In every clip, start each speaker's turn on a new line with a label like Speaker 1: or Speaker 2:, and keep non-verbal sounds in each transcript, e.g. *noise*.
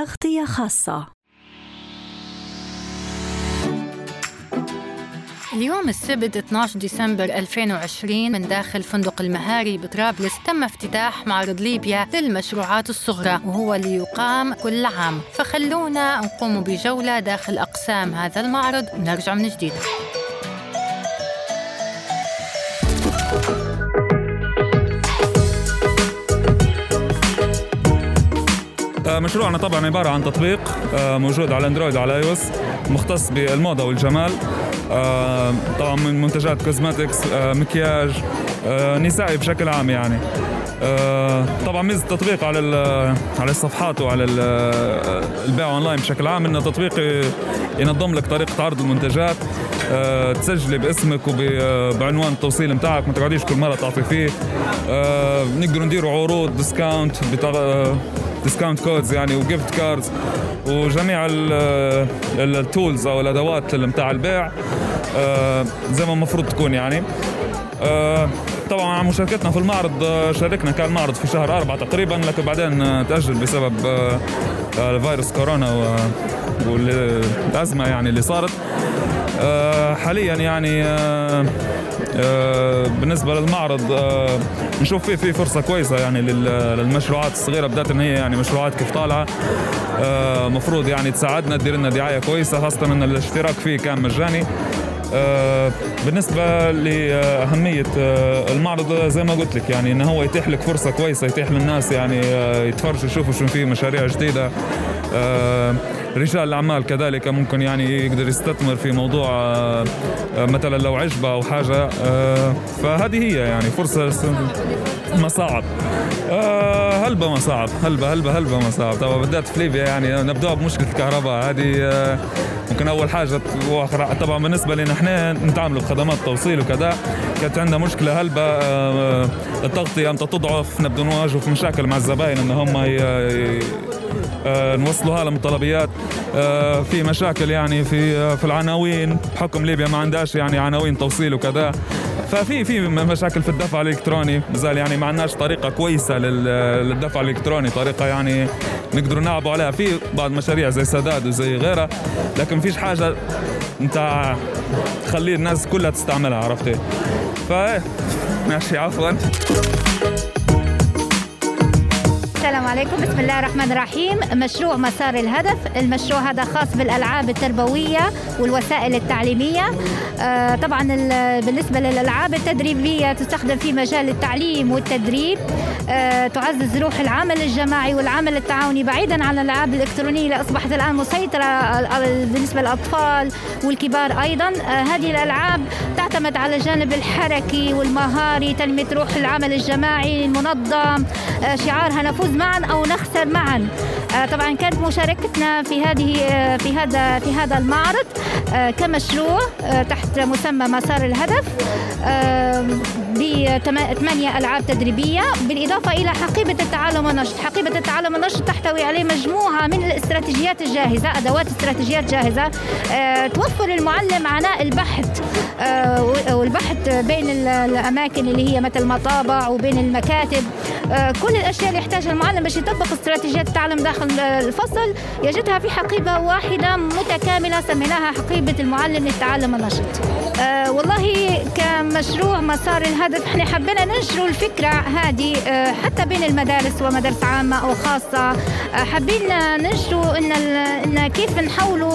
Speaker 1: تغطية خاصة.
Speaker 2: اليوم السبت 12 ديسمبر 2020 من داخل فندق المهاري بطرابلس تم افتتاح معرض ليبيا للمشروعات الصغرى وهو اللي يقام كل عام. فخلونا نقوم بجولة داخل أقسام هذا المعرض ونرجع من جديد.
Speaker 3: مشروعنا طبعا عبارة عن تطبيق آه، موجود على Android وعلى iOS مختص بالموضة والجمال. آه، طبعا من منتجات cosmetics مكياج نسائي بشكل عام يعني. طبعا ميزة التطبيق على على الصفحات وعلى البيع اونلاين بشكل عام إنه تطبيق ينظم لك طريقة عرض المنتجات. تسجلي باسمك وبعنوان التوصيل بتاعك ما تقعديش كل مرة تعطي فيه. نقدروا نديروا عروض discount discount codes يعني و gift cards وجميع ال tools أو الأدوات بتاع البيع آه، زي ما المفروض تكون يعني. آه، طبعا مشاركتنا في المعرض آه، شاركنا كان معرض في شهر أربعة تقريبا لكن بعدين تأجل بسبب فيروس كورونا والأزمة يعني اللي صارت. حاليا يعني بالنسبة للمعرض نشوف فيه في فرصة كويسة يعني للمشروعات الصغيرة بدات إن هي يعني مشروعات كيف طالعة مفروض يعني تساعدنا تدير لنا دعاية كويسة خاصة إن الاشتراك فيه كان مجاني. بالنسبة لأهمية المعرض زي ما قلت لك يعني إنه هو يتيح لك فرصة كويسة يتيح للناس يعني يتفرجوا يشوفوا شو في مشاريع جديدة. رجال الأعمال كذلك ممكن يعني يقدر يستثمر في موضوع آه، مثلا لو عشبه أو حاجة آه، فهذه هي يعني فرصة مصاعب. آه، هلبة مصاعب هلبة هلبة هلبة مصاعب. طبعا بدات في ليبيا يعني نبدأ بمشكلة الكهرباء. هذه ممكن أول حاجة طبعا بالنسبة لنا إحنا نتعامل بخدمات توصيل وكذا. كانت عندنا مشكلة هلبة التغطية أمتى تضعف نبدأ نواجه في مشاكل مع الزباين إن هم آه، نوصلوها لهم طلبيات آه، في مشاكل يعني في آه، في العناوين بحكم ليبيا ما عندهاش يعني عناوين توصيل وكذا. ففي في مشاكل في الدفع الإلكتروني مازال يعني ما عندناش طريقة كويسة للدفع الإلكتروني طريقة يعني نقدر نلعبوا عليها. في بعض مشاريع زي سداد وزي غيرها لكن فيش حاجة انت تخلي الناس كلها تستعملها عرفتي؟ ف ماشي عفوا.
Speaker 4: السلام عليكم. بسم الله الرحمن الرحيم. مشروع مسار الهدف. المشروع هذا خاص بالألعاب التربوية والوسائل التعليمية. آه طبعا بالنسبة للألعاب التدريبية تستخدم في مجال التعليم والتدريب. آه تعزز روح العمل الجماعي والعمل التعاوني. بعيدا عن الألعاب الإلكترونية اللي أصبحت الآن مسيطرة بالنسبة للأطفال والكبار أيضا. آه هذه الألعاب تعتمد على الجانب الحركي والمهاري تنمية روح العمل الجماعي المنظم. آه شعارها نفوز معا أو نخسر معا. آه، طبعا كانت مشاركتنا في هذه آه، في هذا في هذا المعرض آه، كمشروع تحت مسمى مسار الهدف بثمانية ألعاب تدريبية بالإضافة إلى حقيبة التعلم والنشط حقيبة التعلم والنشط تحتوي عليه مجموعة من الاستراتيجيات الجاهزة أدوات استراتيجيات جاهزة توفر المعلم عناء البحث والبحث بين الأماكن اللي هي مثل مطابع وبين المكاتب. كل الأشياء اللي يحتاجها المعلم باش يطبق استراتيجيات التعلم داخل الفصل يجدها في حقيبة واحدة متكاملة سميناها حقيبة المعلم للتعلم النشط أه والله كمشروع مسار الهدف إحنا حبينا ننشر الفكرة هذه أه حتى بين المدارس ومدارس عامة أو خاصة أه حابين ننشروا إن, إن كيف نحولوا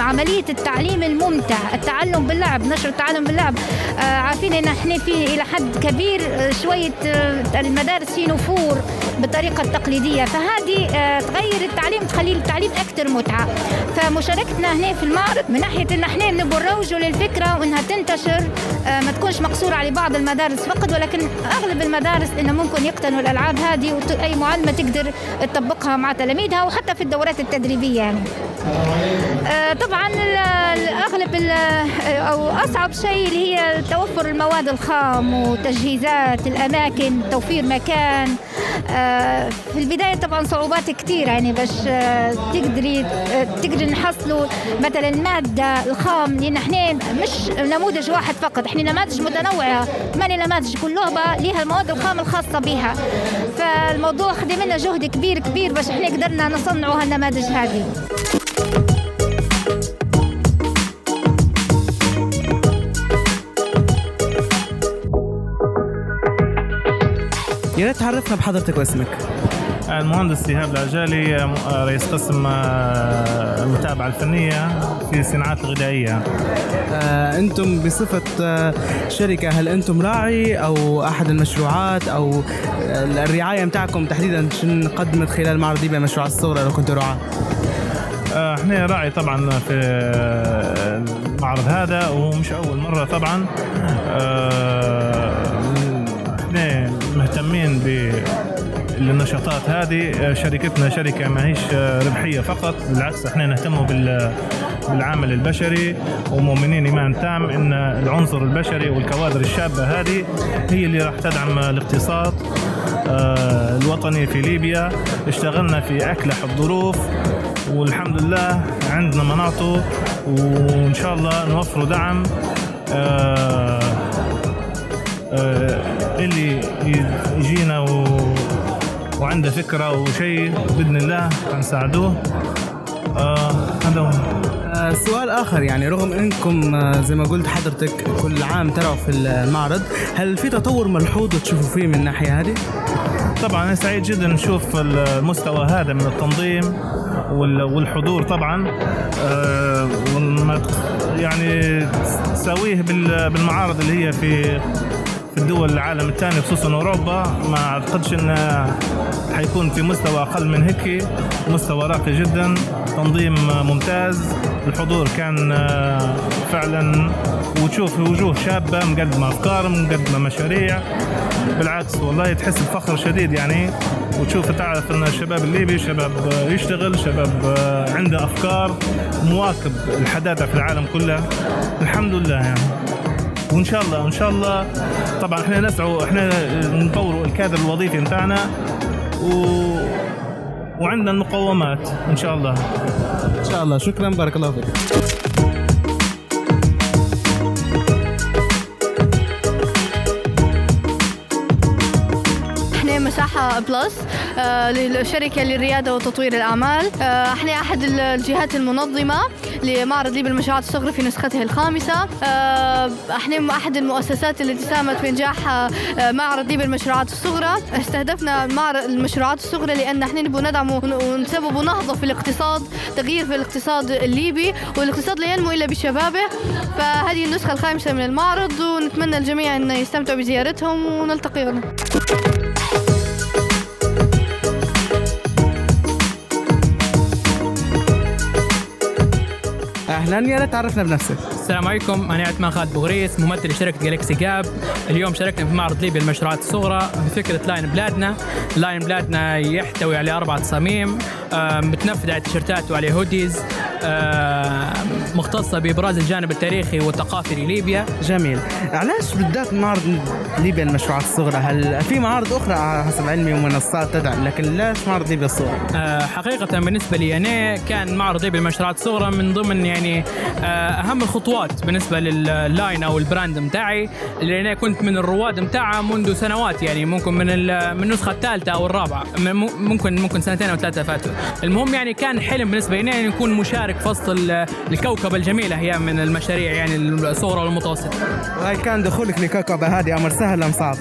Speaker 4: عملية التعليم الممتع التعلم باللعب نشر التعلم باللعب. عارفين إن إحنا في إلى حد كبير شوية أه المدارس في نفور بالطريقة التقليدية. فهذه آه، تغير التعليم تخلي التعليم أكثر متعة. فمشاركتنا هنا في المعرض من ناحية إن إحنا نروجوا للفكرة وإنها تنتشر آه، ما تكونش مقصورة على بعض المدارس فقط ولكن أغلب المدارس إنه ممكن يقتنوا الألعاب هذه وأي معلمة تقدر تطبقها مع تلاميذها وحتى في الدورات التدريبية يعني. طبعا اغلب أو أصعب شيء اللي هي توفر المواد الخام وتجهيزات الأماكن توفير مكان. في البداية طبعا صعوبات كثيره يعني باش آه، تقدري آه، تقدري نحصلوا مثلا الماده الخام. لأن إحنا مش نموذج واحد فقط إحنا نماذج متنوعة ماني نماذج كل لعبه لها المواد الخام الخاصة بها. فالموضوع خدم لنا جهد كبير كبير باش إحنا قدرنا نصنعوا هالنماذج هذه.
Speaker 5: يا ريت تعرفنا بحضرتك واسمك.
Speaker 6: المهندس إيهاب العجالي آه، رئيس قسم آه، المتابعة الفنية في الصناعات الغذائية.
Speaker 5: آه أنتم بصفة آه شركة هل أنتم راعي أو أحد المشروعات أو الرعاية متاعكم تحديدا شن قدمت خلال معرض ديبا المشروعات الصغرى لو كنتوا رعاه
Speaker 6: إحنا راعي طبعا في المعرض هذا ومش أول مرة طبعا. آه، إحنا بالنشاطات هذه آه، شركتنا شركة ما هيش آه، ربحية فقط. بالعكس إحنا نهتم بال بالعامل البشري ومؤمنين إيمان تام إن العنصر البشري والكوادر الشابة هذه هي اللي راح تدعم الاقتصاد آه، الوطني في ليبيا. اشتغلنا في اكلح الظروف والحمد لله عندنا مناطق وإن شاء الله نوفروا دعم اللي يجينا و... وعنده فكرة وشيء بإذن الله حنساعدوه آه هذا هو.
Speaker 5: آه سؤال آخر يعني رغم إنكم آه زي ما قلت حضرتك كل عام ترعوا في المعرض هل في تطور ملحوظ تشوفوا فيه من الناحية هذه؟
Speaker 6: طبعا أنا سعيد جدا نشوف المستوى هذا من التنظيم وال- والحضور طبعا. آه، يعني تساويه بال- بالمعارض اللي هي في في الدول العالم الثاني خصوصا أوروبا. ما أعتقدش انه حيكون في مستوى أقل من هيك. مستوى راقي جدا. تنظيم ممتاز. الحضور كان آه، فعلا. وتشوف وجوه شابة مقدمة أفكار مقدمة مشاريع. بالعكس والله تحس بفخر شديد يعني. وتشوف تعرف إن الشباب الليبي شباب يشتغل شباب عنده أفكار مواكب الحداثة في العالم كله. الحمد لله يعني. وإن شاء الله ان شاء الله طبعا إحنا نسعوا إحنا نطوروا الكادر الوظيفي بتاعنا و وعندنا المقومات إن شاء الله.
Speaker 5: إن شاء الله. شكرا. بارك الله فيك.
Speaker 7: إحنا مساحة بلس آه، للشركة للريادة وتطوير الأعمال. آه، إحنا أحد الجهات المنظمة. لمعرض ليبيا المشروعات الصغرى في نسختها الخامسة. آه، إحنا أحد المؤسسات التي ساهمت في إنجاح آه، معرض ليبيا المشروعات الصغرى. استهدفنا معرض المشروعات الصغرى لأن إحنا نبغى ندعم ون- ونسبب نهضة في الاقتصاد تغيير في الاقتصاد الليبي والاقتصاد لا ينمو إلا بشبابه. فهذه النسخة الخامسة من المعرض ونتمنى الجميع أن يستمتعوا بزيارتهم ونلتقي غدا
Speaker 5: أهلا يا ريت تعرفنا بنفسك
Speaker 8: السلام عليكم. أنا عثمان خالد بوغريس ممثل لشركة جالكسي جاب اليوم شاركنا في معرض ليبيا المشروعات الصغرى بفكرة line بلادنا line بلادنا يحتوي على أربع تصاميم متنفذة على تيشيرتات وعلى hoodies مختصة بإبراز الجانب التاريخي والثقافي لليبيا.
Speaker 5: جميل. علاش بالذات معرض ليبيا المشروعات الصغرى؟ هل في معارض أخرى حسب علمي ومنصات تدعم لكن ليش معرض ليبيا الصغرى؟
Speaker 8: آه، حقيقة بالنسبة لي أنا كان معرض ليبيا المشروعات الصغرى من ضمن يعني آه، أهم الخطوات بالنسبة لل line أو ال brand متاعي اللي أنا كنت من الرواد متاعها منذ سنوات يعني ممكن من من النسخة الثالثة أو الرابعة م- ممكن ممكن سنتين أو ثلاثة فاتوا. المهم يعني كان حلم بالنسبة لي أن يكون مشارك في وسط ال- الكوكبة الجميلة هي من المشاريع يعني الصغرى والمتوسطة.
Speaker 5: وهي كان دخولك لكوكبة هذه أمر سهل أم صعب؟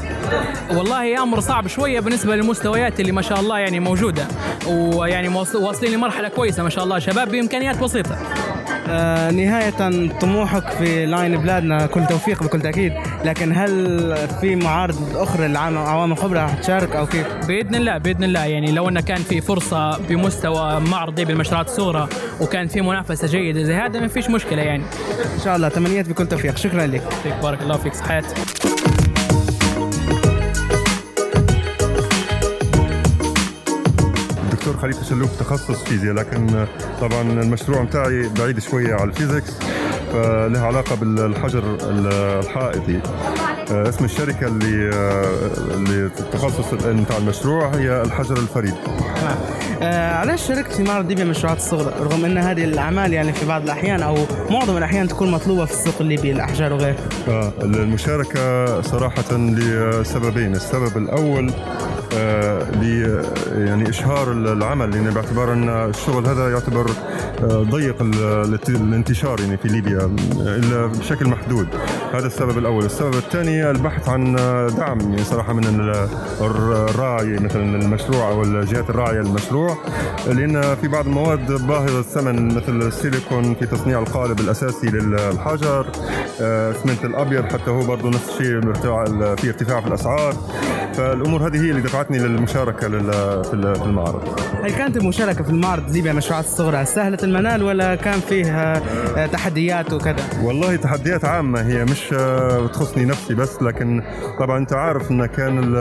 Speaker 8: والله أمر صعب شوية بالنسبة للمستويات اللي ما شاء الله يعني موجودة ويعني واصلين لمرحلة كويسة ما شاء الله شباب بإمكانيات
Speaker 5: بسيطة. نهاية طموحك في لاين بلادنا كل توفيق بكل تأكيد. لكن هل في معارض أخرى العام عوام الخبرة راح تشارك أو كيف؟
Speaker 8: بإذن الله بإذن الله. يعني لو انه كان في فرصة بمستوى معرض ليبيا المشروعات الصغرى وكان في منافسة جيدة زي هذا ما فيش مشكلة يعني.
Speaker 5: إن شاء الله. تمنيات بكل توفيق. شكرا لك.
Speaker 8: بارك الله فيك. صحيت
Speaker 9: دكتور
Speaker 10: خليفه شلوف تخصص فيزياء لكن طبعا المشروع متاعي بعيد شوية على الفيزيكس فله علاقة بالحجر الحائطي اسم الشركة اللي اللي التخصص نتاع المشروع هي الحجر الفريد.
Speaker 5: آه علاش شاركت في معرض ليبيا مشروعات الصغرى رغم أن هذه الأعمال يعني في بعض الأحيان أو معظم الأحيان تكون مطلوبة في السوق الليبي الأحجار وغيره
Speaker 10: آه المشاركة صراحة لسببين. السبب الأول آه يعني إشهار العمل يعني باعتبار أن الشغل هذا يعتبر آه ضيق الانتشار يعني في ليبيا إلا بشكل محدود. هذا السبب الأول. السبب الثاني البحث عن دعم. يعني صراحة من الراعي مثلا المشروع أو الجهات الراعيه للمشروع لأن في بعض المواد باهظة الثمن مثل السيليكون في تصنيع القالب الأساسي للحجر اسمنت آه، الأبيض حتى هو برضه نفس الشيء في ارتفاع في الأسعار. فالأمور هذه هي اللي دفعتني للمشاركة في المعرض.
Speaker 5: هل كانت المشاركة في المعرض ليبيا مشروعات الصغرى سهلة المنال ولا كان فيه آه، تحديات وكذا؟
Speaker 10: والله تحديات عامة هي مش آه، تخصني نفسي بس لكن طبعا أنت عارف إن كان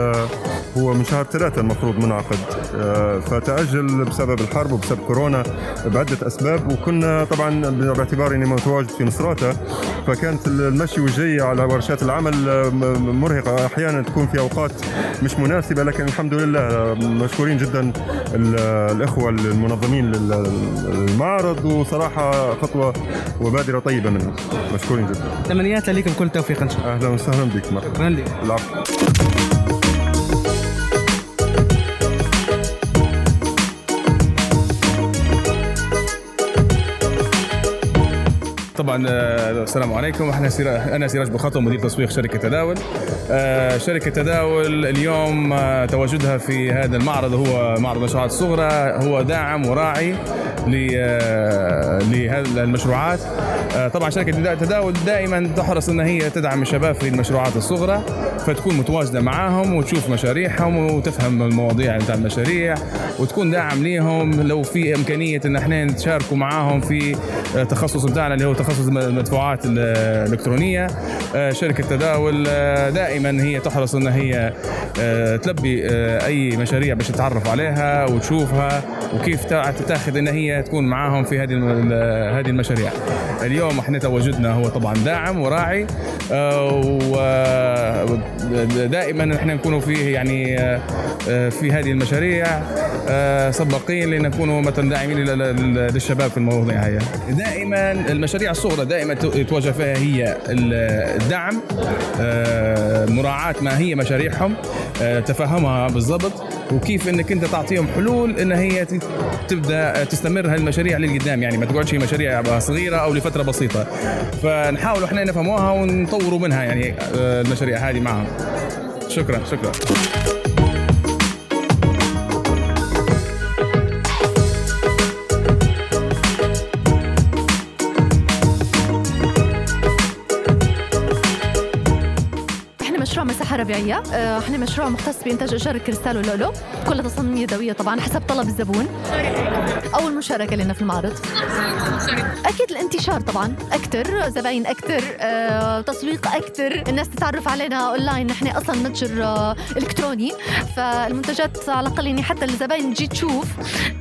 Speaker 10: هو من شهر ثلاثة المفروض منعقد آه، فتأجل بسبب الحرب وبسبب كورونا بعدة أسباب وكنا طبعا باعتباري أني متواجد في مصراتة فكانت المشي والجي على ورشات العمل مرهقة أحيانا تكون في أوقات مش مناسبة لكن الحمد لله مشكورين جدا الإخوة المنظمين للمعرض وصراحة خطوة وبادرة طيبة منهم مشكورين جدا.
Speaker 5: تمنيات لك بكل توفيق إن شاء الله.
Speaker 10: أهلا وسهلا بك مرحبا.
Speaker 5: شكرا لك
Speaker 10: العفو.
Speaker 11: طبعا آه، السلام عليكم. أحنا أنا سراج بخطو مدير تسويق شركة تداول. آه، شركة تداول اليوم آه، تواجدها في هذا المعرض هو معرض المشروعات الصغرى هو داعم وراعي لهذه المشروعات. طبعا شركة تداول دائما تحرص إن هي تدعم الشباب في المشروعات الصغرى فتكون متواجدة معاهم وتشوف مشاريعهم وتفهم المواضيع بتاع المشاريع وتكون داعم ليهم. لو في إمكانية إن إحنا نتشاركوا معاهم في التخصص بتاعنا اللي هو تخصص المدفوعات الإلكترونية. آه، شركة تداول آه، دائما هي تحرص إن هي آه، تلبي أي مشاريع باش تتعرف عليها وتشوفها وكيف تاخذ إن هي تكون معاهم في هذه هذه المشاريع. اليوم إحنا تواجدنا هو طبعا داعم وراعي ودائما إحنا نكونوا فيه يعني في هذه المشاريع سباقين لنكونوا مثلا داعمين للشباب في المواضيع هي دائما المشاريع الصغرى دائما يتوجه فيها هي الدعم آه، مراعاة ما هي مشاريعهم آه، تفهمها بالضبط وكيف إنك أنت تعطيهم حلول إن هي تبدأ تستمر هالمشاريع للقدام يعني ما تقعدش مشاريع صغيرة أو لفترة بسيطة. فنحاول إحنا نفهموها ونطوروا منها يعني آه، المشاريع هذه معهم. شكرا شكرا.
Speaker 12: ربيعية. آه، إحنا مشروع مختص بإنتاج اشجار الكريستال واللؤلؤ كلها تصاميم يدوية طبعا حسب طلب الزبون. أول مشاركة لنا في المعرض. أكيد الانتشار طبعا. أكثر زباين أكثر آه، تسويق أكثر الناس تتعرف علينا أونلاين. نحن أصلا متجر آه، إلكتروني. فالمنتجات على الأقل يعني حتى الزباين تجي تشوف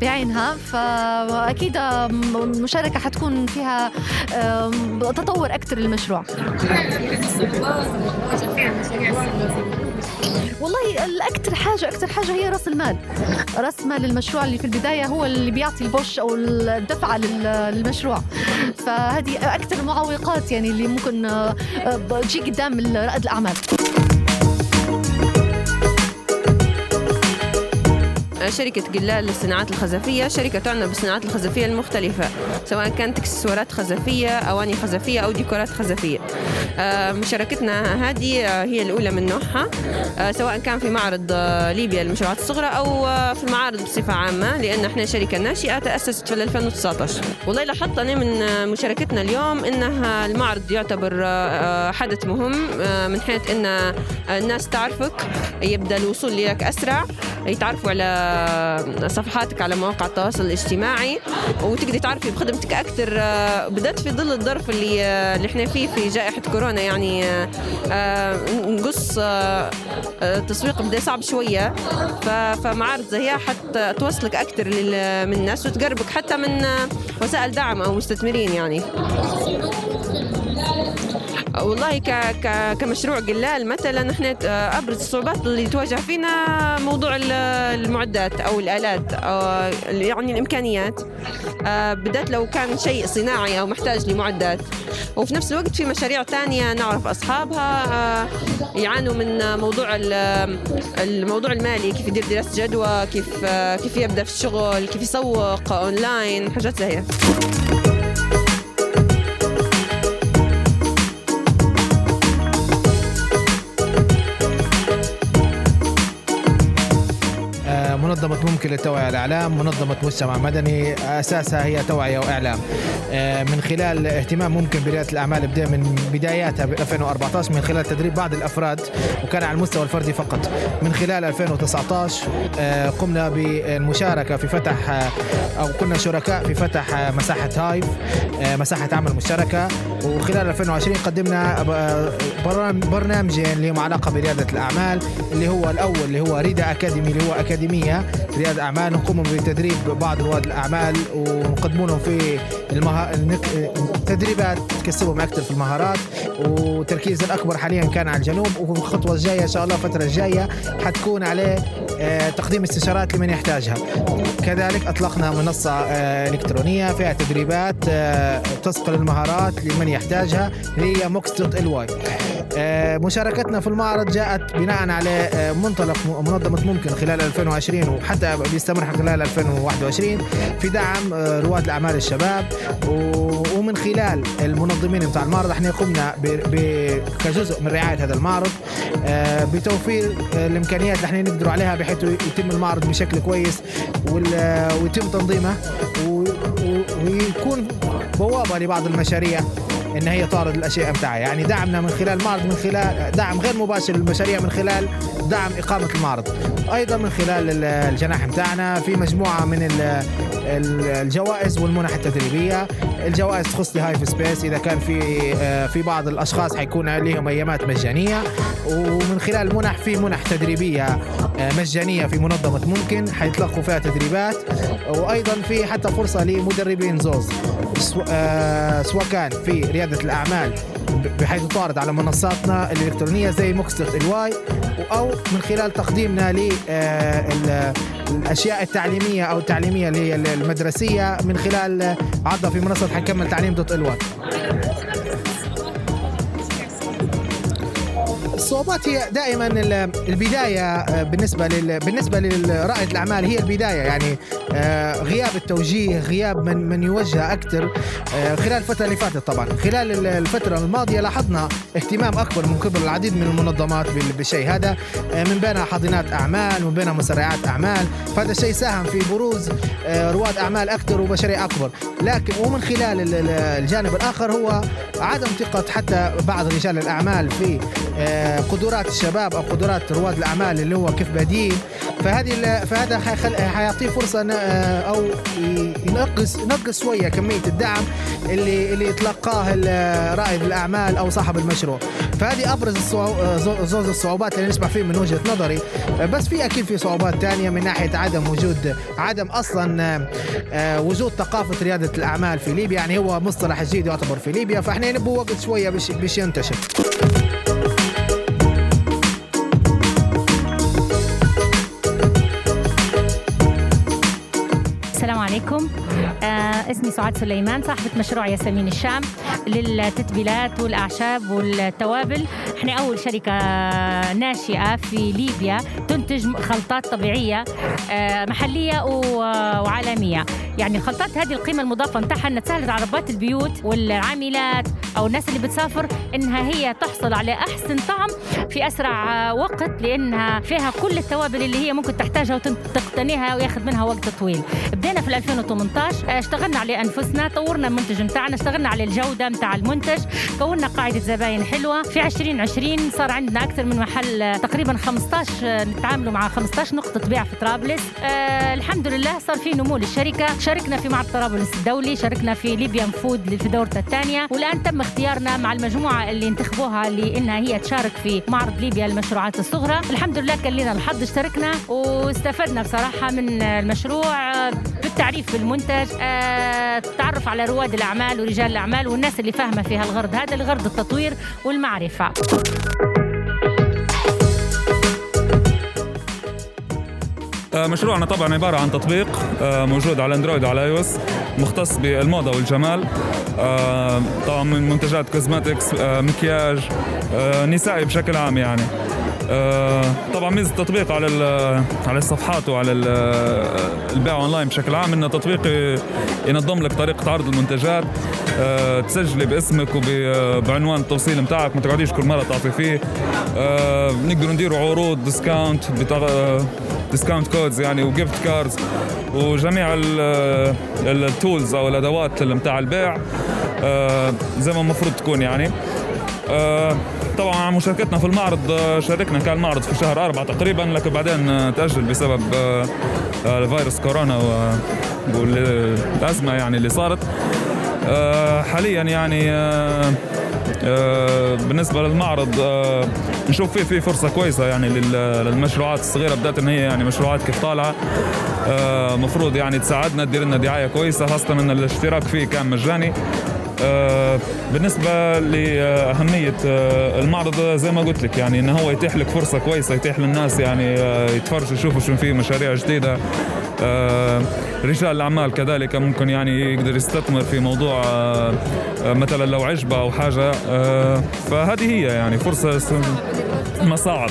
Speaker 12: بعينها. فأكيد المشاركه حتكون فيها تطور أكثر للمشروع. *laughs* والله الأكثر حاجة أكثر حاجة هي رأس المال. رأس مال المشروع اللي في البداية هو اللي بيعطي البوش أو الدفعه للمشروع. فهذه أكثر المعوقات يعني اللي ممكن آه، تجي قدام رائد الأعمال.
Speaker 13: شركة قلال للصناعات الخزفية. شركة تعنى بالصناعات الخزفية المختلفة سواء كانت إكسسوارات خزفية أواني خزفية أو ديكورات خزفية. آه، مشاركتنا هذه آه، هي الأولى من نوعها. آه، سواء كان في معرض ليبيا للمشروعات الصغرى أو في المعارض بصفة عامة لأن إحنا شركة ناشئة تأسست في 2019 والله لاحظت أنا من مشاركتنا اليوم إنها المعرض يعتبر حدث مهم من حيث إن الناس تعرفك يبدأ الوصول لك أسرع يتعرفوا على صفحاتك على مواقع التواصل الاجتماعي وتقدري تعرفي بخدمتك أكثر آه، بالذات في ظل الظرف اللي آه، اللي إحنا فيه في جائحة كورونا. يعني آه، نقص التسويق بدا صعب شوية. فمعارض زي حتى توصلك أكثر من الناس وتقربك حتى من وسائل دعم أو مستثمرين يعني. والله ك ك كمشروع قلال مثلا إحنا آه، أبرز الصعوبات اللي تواجه فينا موضوع ال- المعدات أو الآلات أو يعني الإمكانيات. آه، بالذات لو كان شيء صناعي أو محتاج لمعدات. وفي نفس الوقت في مشاريع تانية نعرف أصحابها آه، يعانوا من موضوع ال- الموضوع المالي كيف يدير دراسة جدوى كيف كيف يبدأ في الشغل كيف يسوق أونلاين حاجات زي
Speaker 14: ممكن للتوعية والإعلام منظمة مجتمع مدني أساسها هي توعية وإعلام. آه، من خلال اهتمام ممكن بريادة الأعمال بدأ من بداياتها ب 2014 من خلال تدريب بعض الأفراد وكان على المستوى الفردي فقط. من خلال 2019 آه، قمنا بالمشاركة في فتح آه، أو كنا شركاء في فتح مساحة هايف مساحة عمل مشتركة. وخلال 2020 قدمنا برنامجين اللي هم علاقة بريادة الأعمال اللي هو الأول اللي هو ريدا أكاديمي اللي هو أكاديمية ريادة أعمال نقوم بتدريب بعض رواد الأعمال ونقدم لهم في المها... التدريبات تكسبهم أكثر في المهارات وتركيز الأكبر حاليا كان على الجنوب والخطوة الجاية إن شاء الله الفترة الجاية حتكون عليه آه، تقديم استشارات لمن يحتاجها. كذلك أطلقنا منصة آه، إلكترونية فيها تدريبات آه، تصقل المهارات لمن يحتاجها اللي هي موكس dot LY. مشاركتنا في المعرض جاءت بناء على آه، منطلق منظمة ممكن خلال 2020 وحتى بيستمر خلال 2021 في دعم آه، رواد الأعمال الشباب. ومن خلال المنظمين بتاع المعرض إحنا قمنا كجزء من رعاية هذا المعرض آه، بتوفير الإمكانيات اللي إحنا نقدر عليها بحيث يتم المعرض بشكل كويس ويتم تنظيمه ويكون بوابة لبعض المشاريع. إن هي تعرض الأشياء بتاعها. يعني دعمنا من خلال المعرض من خلال دعم غير مباشر للمشاريع من خلال دعم إقامة المعرض أيضا من خلال ال- الجناح بتاعنا. في مجموعة من ال- ال- الجوائز والمنح التدريبية. الجوائز تخص Hive Space إذا كان في آه، في بعض الأشخاص حيكون لهم أيامات مجانية. ومن خلال المنح في منح تدريبية آه، مجانية في منظمة ممكن حيتلقوا فيها تدريبات. وأيضا في حتى فرصة لمدربين زوز. سو- آه، سواء كان في ريادة الأعمال ب- بحيث تعرض على منصاتنا الإلكترونية زي موكس دوت LY أو من خلال تقديمنا للاشياء التعليمية أو التعليمية اللي هي المدرسية من خلال عرضها في منصة حكمل تعليم دوت الواي الصعوبات هي دائما ال- البداية آه، بالنسبة لل بالنسبة لرائد الأعمال هي البداية. يعني آه، غياب التوجيه غياب من من يوجه أكثر آه، خلال الفترة اللي فاتت طبعا. خلال ال- الفترة الماضية لاحظنا اهتمام أكبر من قبل العديد من المنظمات بال- بالشيء هذا من بينها حاضنات أعمال ومن بينها مسرعات أعمال. فهذا الشيء ساهم في بروز رواد أعمال أكثر ومشاريع أكبر. لكن ومن خلال ال- ال- الجانب الآخر هو عدم ثقة حتى بعض رجال الأعمال في قدرات الشباب أو قدرات رواد الأعمال اللي هو كيف بادين فهذه فهذا حيعطيه فرصة أو ينقص ينقص شوية كمية الدعم اللي اللي يتلقاه رائد الأعمال أو صاحب المشروع. فهذه أبرز زوز الصعوبات اللي نسمع فيه من وجهة نظري. بس في أكيد في صعوبات ثانية من ناحية عدم وجود عدم أصلا آه، وجود ثقافة ريادة الأعمال في ليبيا. يعني هو مصطلح جديد يعتبر في ليبيا. فإحنا نبغى وقت شوية بش ينتشر.
Speaker 15: عليكم. آه اسمي سعاد سليمان صاحبة مشروع ياسمين الشام للتتبيلات والأعشاب والتوابل. إحنا أول شركة ناشئة في ليبيا تنتج خلطات طبيعية آه محلية وعالمية. يعني الخلطات هذه القيمة المضافة نتاعها إنها تسهل على ربات البيوت والعاملات أو الناس اللي بتسافر إنها هي تحصل على أحسن طعم في أسرع وقت لأنها فيها كل التوابل اللي هي ممكن تحتاجها وتقتنيها وياخذ منها وقت طويل. بدينا في 2018 اشتغلنا على أنفسنا طورنا المنتج نتاعنا اشتغلنا على الجودة نتاع المنتج كونا قاعدة زباين حلوة. في 2020 صار عندنا أكثر من محل تقريبا 15 نتعاملوا مع 15 نقطة بيع في طرابلس. آه الحمد لله صار في نمو للشركة. شاركنا في معرض طرابلس الدولي شاركنا في ليبيان فود في دورته الثانية. والآن تم اختيارنا مع المجموعة اللي انتخبوها لانها هي تشارك في معرض ليبيا للمشروعات الصغرى. الحمد لله كان لنا الحظ اشتركنا واستفدنا بصراحة من المشروع بالتعريف بالمنتج آه، التعرف على رواد الأعمال ورجال الأعمال والناس اللي فاهمة في هالغرض هذا لغرض التطوير
Speaker 3: والمعرفة. مشروعنا طبعا عبارة عن تطبيق آه، موجود على أندرويد وعلى اي مختص بالموضة والجمال آه، طبعا من منتجات cosmetics مكياج نسائي بشكل عام يعني. طبعا ميزة التطبيق على على الصفحات وعلى البيع اونلاين بشكل عام إنه تطبيق ينظم لك طريقة عرض المنتجات تسجلي باسمك وبعنوان التوصيل بتاعك ما تقعديش كل مرة تعطي فيه. نقدر نديروا عروض discount discount codes يعني و gift cards وجميع ال tools أو الأدوات بتاع البيع. آه، زي ما المفروض تكون يعني. آه، طبعا مشاركتنا في المعرض آه، شاركنا كان المعرض في شهر أربعة تقريبا لكن بعدين تأجل بسبب فيروس كورونا والأزمة يعني اللي صارت. حاليا يعني بالنسبة للمعرض نشوف فيه في فرصة كويسة يعني للمشروعات الصغيرة بدأت إن هي يعني مشروعات كيف طالعة. المفروض يعني تساعدنا تدير لنا دعاية كويسة خاصة إن الاشتراك فيه كان مجاني. بالنسبة لأهمية المعرض زي ما قلت لك يعني إنه هو يتيح لك فرصة كويسة يتيح للناس يعني يتفرجوا يشوفوا شو فيه مشاريع جديدة. رجال الأعمال كذلك ممكن يعني يقدر يستثمر في موضوع مثلا لو عجبة أو حاجة فهذه هي يعني فرصة مصاعب.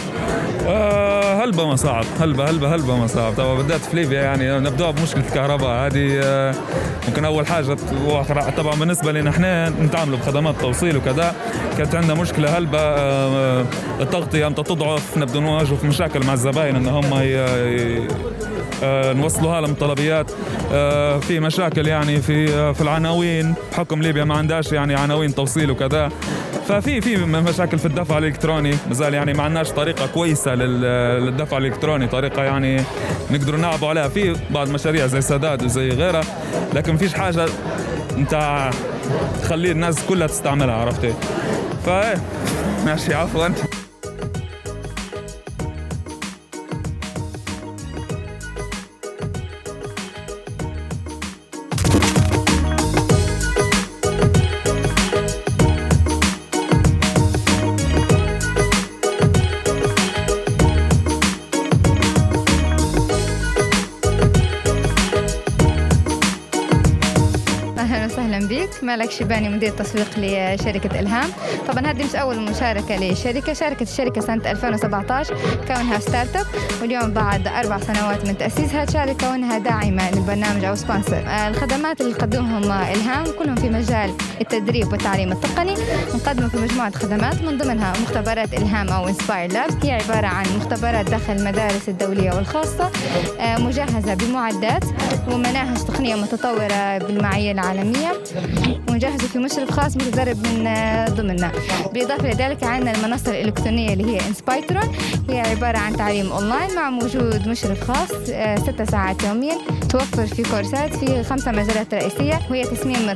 Speaker 3: آه هلبة مصاعب هلبة هلبة هلبة مصاعب طبعا بدأت في ليبيا يعني نبدأ بمشكلة الكهرباء. هذه آه ممكن أول حاجة طبعا بالنسبة لنا إحنا نتعاملوا بخدمات توصيل وكذا. كانت عندنا مشكلة هلبة آه التغطية أمتى تضعف نبدأ نواجه في مشاكل مع الزباين إن هم آه نوصلوها لهم طلبيات آه في مشاكل يعني في آه في العناوين. بحكم ليبيا ما عندهاش يعني عناوين توصيل وكذا. ففي في مشاكل في الدفع الإلكتروني. مازال يعني ما عندناش طريقة كويسة للدفع الإلكتروني طريقة يعني نقدر نلعبوا عليها. في بعض مشاريع زي سداد وزي غيرها لكن فيش حاجة انت تخلي الناس كلها تستعملها عرفتي فايه ماشي عفوا.
Speaker 16: مالك شيباني مدير تسويق لشركة إلهام. طبعا هذه مش أول مشاركة للشركة شاركت الشركة سنة 2017 كونها startup واليوم بعد أربع سنوات من تأسيسها تشارك كونها داعمة للبرنامج أو sponsor الخدمات اللي تقدمهم إلهام كلهم في مجال التدريب والتعليم التقني. نقدم في مجموعة خدمات من ضمنها مختبرات إلهام أو Inspire Labs هي عبارة عن مختبرات داخل المدارس الدولية والخاصة آه، مجهزة بمعدات ومناهج تقنية متطورة بالمعايير العالمية. ونجهزه في مشرف خاص متدرب من آه، ضمننا. بالإضافة لذلك عندنا المنصة الإلكترونية اللي هي Inspiretron هي عبارة عن تعليم أونلاين مع وجود مشرف خاص آه، ستة ساعات يوميا. توفر في كورسات في خمسة مجالات رئيسية. وهي تصميم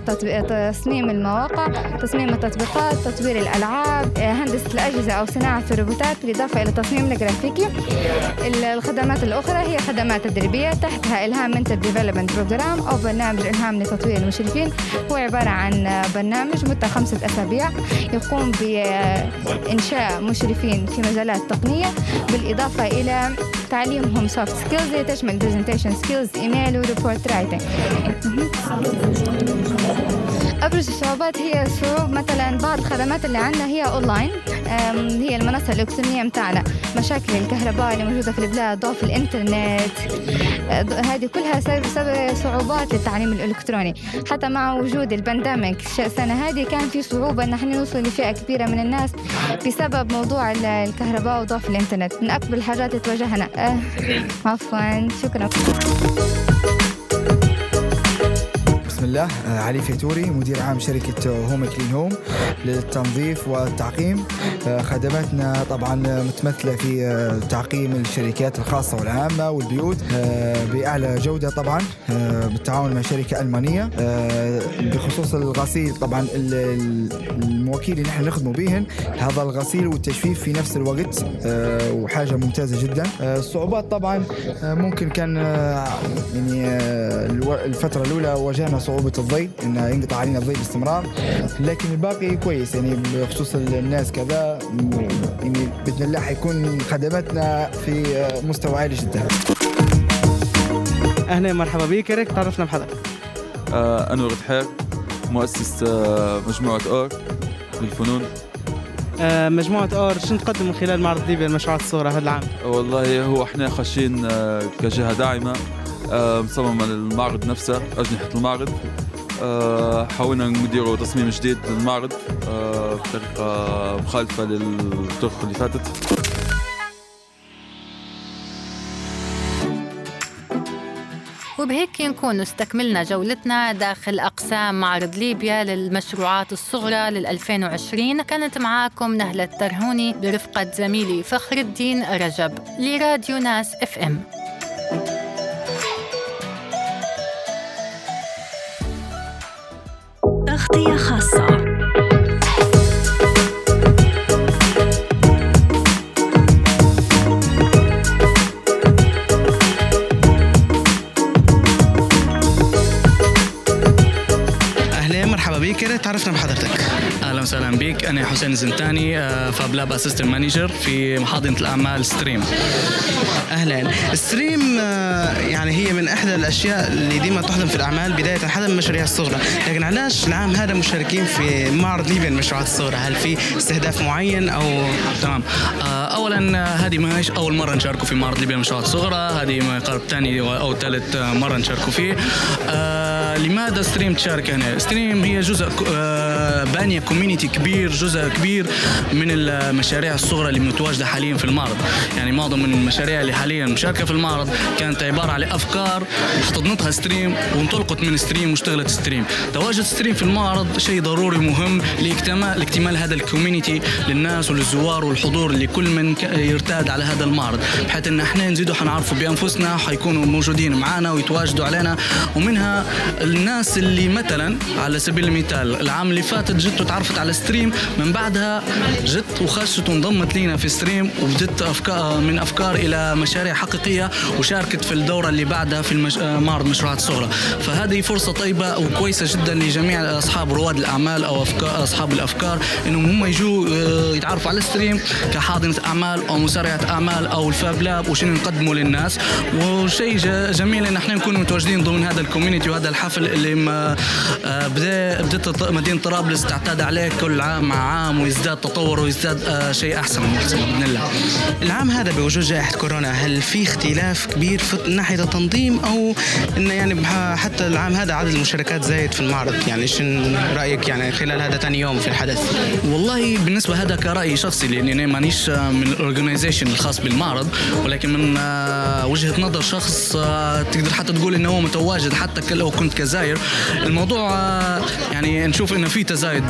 Speaker 16: تصميم المواقع تصميم التطبيقات تطوير الألعاب آه، هندسة الأجهزة أو صناعة الروبوتات بالإضافة إلى تصميم الجرافيك الخدمات الأخرى هي خدمات تدريبية تحتها إلهام mentor development program أو برنامج إلهام لتطوير المشرفين. هو عبارة عن برنامج مدة خمسة أسابيع يقوم بإنشاء مشرفين في مجالات تقنية بالإضافة إلى تعليمهم soft skills تشمل presentation skills email و report writing أبرز الصعوبات هي صعوب مثلا بعض الخدمات اللي عندنا هي أونلاين هي المنصة الإلكترونية متاعنا. مشاكل الكهرباء اللي موجودة في البلاد ضعف الإنترنت ض- هذه كلها سبب صعوبات للتعليم الإلكتروني. حتى مع وجود ال pandemic السنة هذه كان في صعوبة إن إحنا نوصل لفئة كبيرة من الناس بسبب موضوع ال- الكهرباء وضعف الإنترنت. من أكبر الحاجات اللي تواجهنا. أه، عفوا. شكرا.
Speaker 17: بسم الله. آه، علي فيتوري مدير عام شركة Home Clean Home للتنظيف والتعقيم. آه، خدماتنا طبعا متمثلة في آه، تعقيم الشركات الخاصة والعامة والبيوت بأعلى جودة طبعا بالتعاون مع شركة ألمانية. بخصوص الغسيل طبعا ال- ال- المواكيل اللي نحن نخدموا بهن هذا الغسيل والتجفيف في نفس الوقت وحاجة ممتازة جدا. الصعوبات طبعا ممكن كان يعني الفترة الأولى واجهنا صعوبة الضي إن ينقطع علينا الضي باستمرار. لكن الباقي كويس يعني بخصوص الناس كذا يعني بإذن الله حيكون خدماتنا في مستوى عالي جدا.
Speaker 1: أهلا مرحبا بك يا ريت تعرفنا بحضرتك
Speaker 18: آه أنور ضحير مؤسس آه مجموعة أور للفنون.
Speaker 1: آه، مجموعة أور شنو تقدم من خلال معرض ليبيا المشروعات الصغرى هذا العام؟
Speaker 18: والله هو إحنا خاشين آه كجهة داعمة. مصممة للمعرض نفسه أجنحة المعرض. آه حاولنا نديروا تصميم جديد للمعرض آه بطريقة مخالفة للطرق اللي فاتت.
Speaker 2: وبهيك نكون استكملنا جولتنا داخل أقسام معرض ليبيا للمشروعات الصغرى لل 2020 كانت معاكم نهلة ترهوني برفقة زميلي فخر الدين رجب لراديو ناس إف إم.
Speaker 19: تغطية خاصة.
Speaker 5: أهلا مرحبا بك تعرفنا بحضرتك.
Speaker 20: وسهلا بك أنا حسين الزنتاني آه، FabLab assistant manager في حاضنة الأعمال ستريم
Speaker 5: أهلا. ستريم آه، يعني هي من إحدى الأشياء اللي ديما تحضن في الأعمال بداية حتى من المشاريع الصغرى لكن علاش العام هذا مشاركين في معرض ليبيا للمشروعات الصغرى هل في استهداف معين أو؟
Speaker 20: تمام. آه، اولا آه، هذه ما هيش أول مرة نشاركوا في معرض ليبيا للمشروعات الصغرى هذه ما يقارب ثاني أو ثالث مرة نشاركوا فيه. لماذا ستريم تشارك هنا؟ ستريم هي جزء بانية community كبير جزء كبير من المشاريع الصغرى اللي متواجدة حاليا في المعرض. يعني معظم من المشاريع اللي حاليا مشاركة في المعرض كانت عبارة عن أفكار احتضنتها ستريم وانطلقت من ستريم واشتغلت ستريم. تواجد ستريم في المعرض شيء ضروري مهم لاكتمال لاكتمال هذا ال community للناس وللزوار والحضور اللي كل من يرتاد على هذا المعرض. بحيث إن إحنا نزيدوا حنعرفوا بأنفسنا حيكونوا موجودين معنا ويتواجدوا علينا. ومنها الناس اللي مثلا على سبيل المثال العام اللي فات جت وتعرفت على ستريم من بعدها جت وخشت وانضمت لينا في ستريم وبدت افكار من أفكار إلى مشاريع حقيقية وشاركت في الدورة اللي بعدها في المش... آه، معرض مشروعات صغرى. فهذه فرصة طيبة وكويسة جدا لجميع أصحاب رواد الأعمال أو أفكار أصحاب الأفكار إنهم هم يجوا آه، يتعرفوا على ستريم كحاضنة أعمال أو مسرعه أعمال أو ال FabLab وشنو نقدمه للناس. وشيء جميل إن إحنا نكون متواجدين ضمن هذا ال community وهذا الحفل اللي ما آه، بدا بدأت الط- مدينة طرابلس تعتاد عليه كل عام مع عام ويزداد تطور ويزداد آه، شيء أحسن بإذن الله.
Speaker 5: العام هذا بوجود جائحة كورونا هل في اختلاف كبير في ناحية التنظيم أو إنه يعني حتى العام هذا عدد المشاركات زايد في المعرض؟ يعني شن رأيك يعني خلال هذا ثاني يوم في الحدث؟
Speaker 20: والله بالنسبة هذا كرأي شخصي لأني أنا مانيش من ال organization الخاص بالمعرض ولكن من آه، وجهة نظر شخص آه، تقدر حتى تقول إنه هو متواجد حتى لو كنت كزاير. الموضوع يعني نشوف إنه في تزايد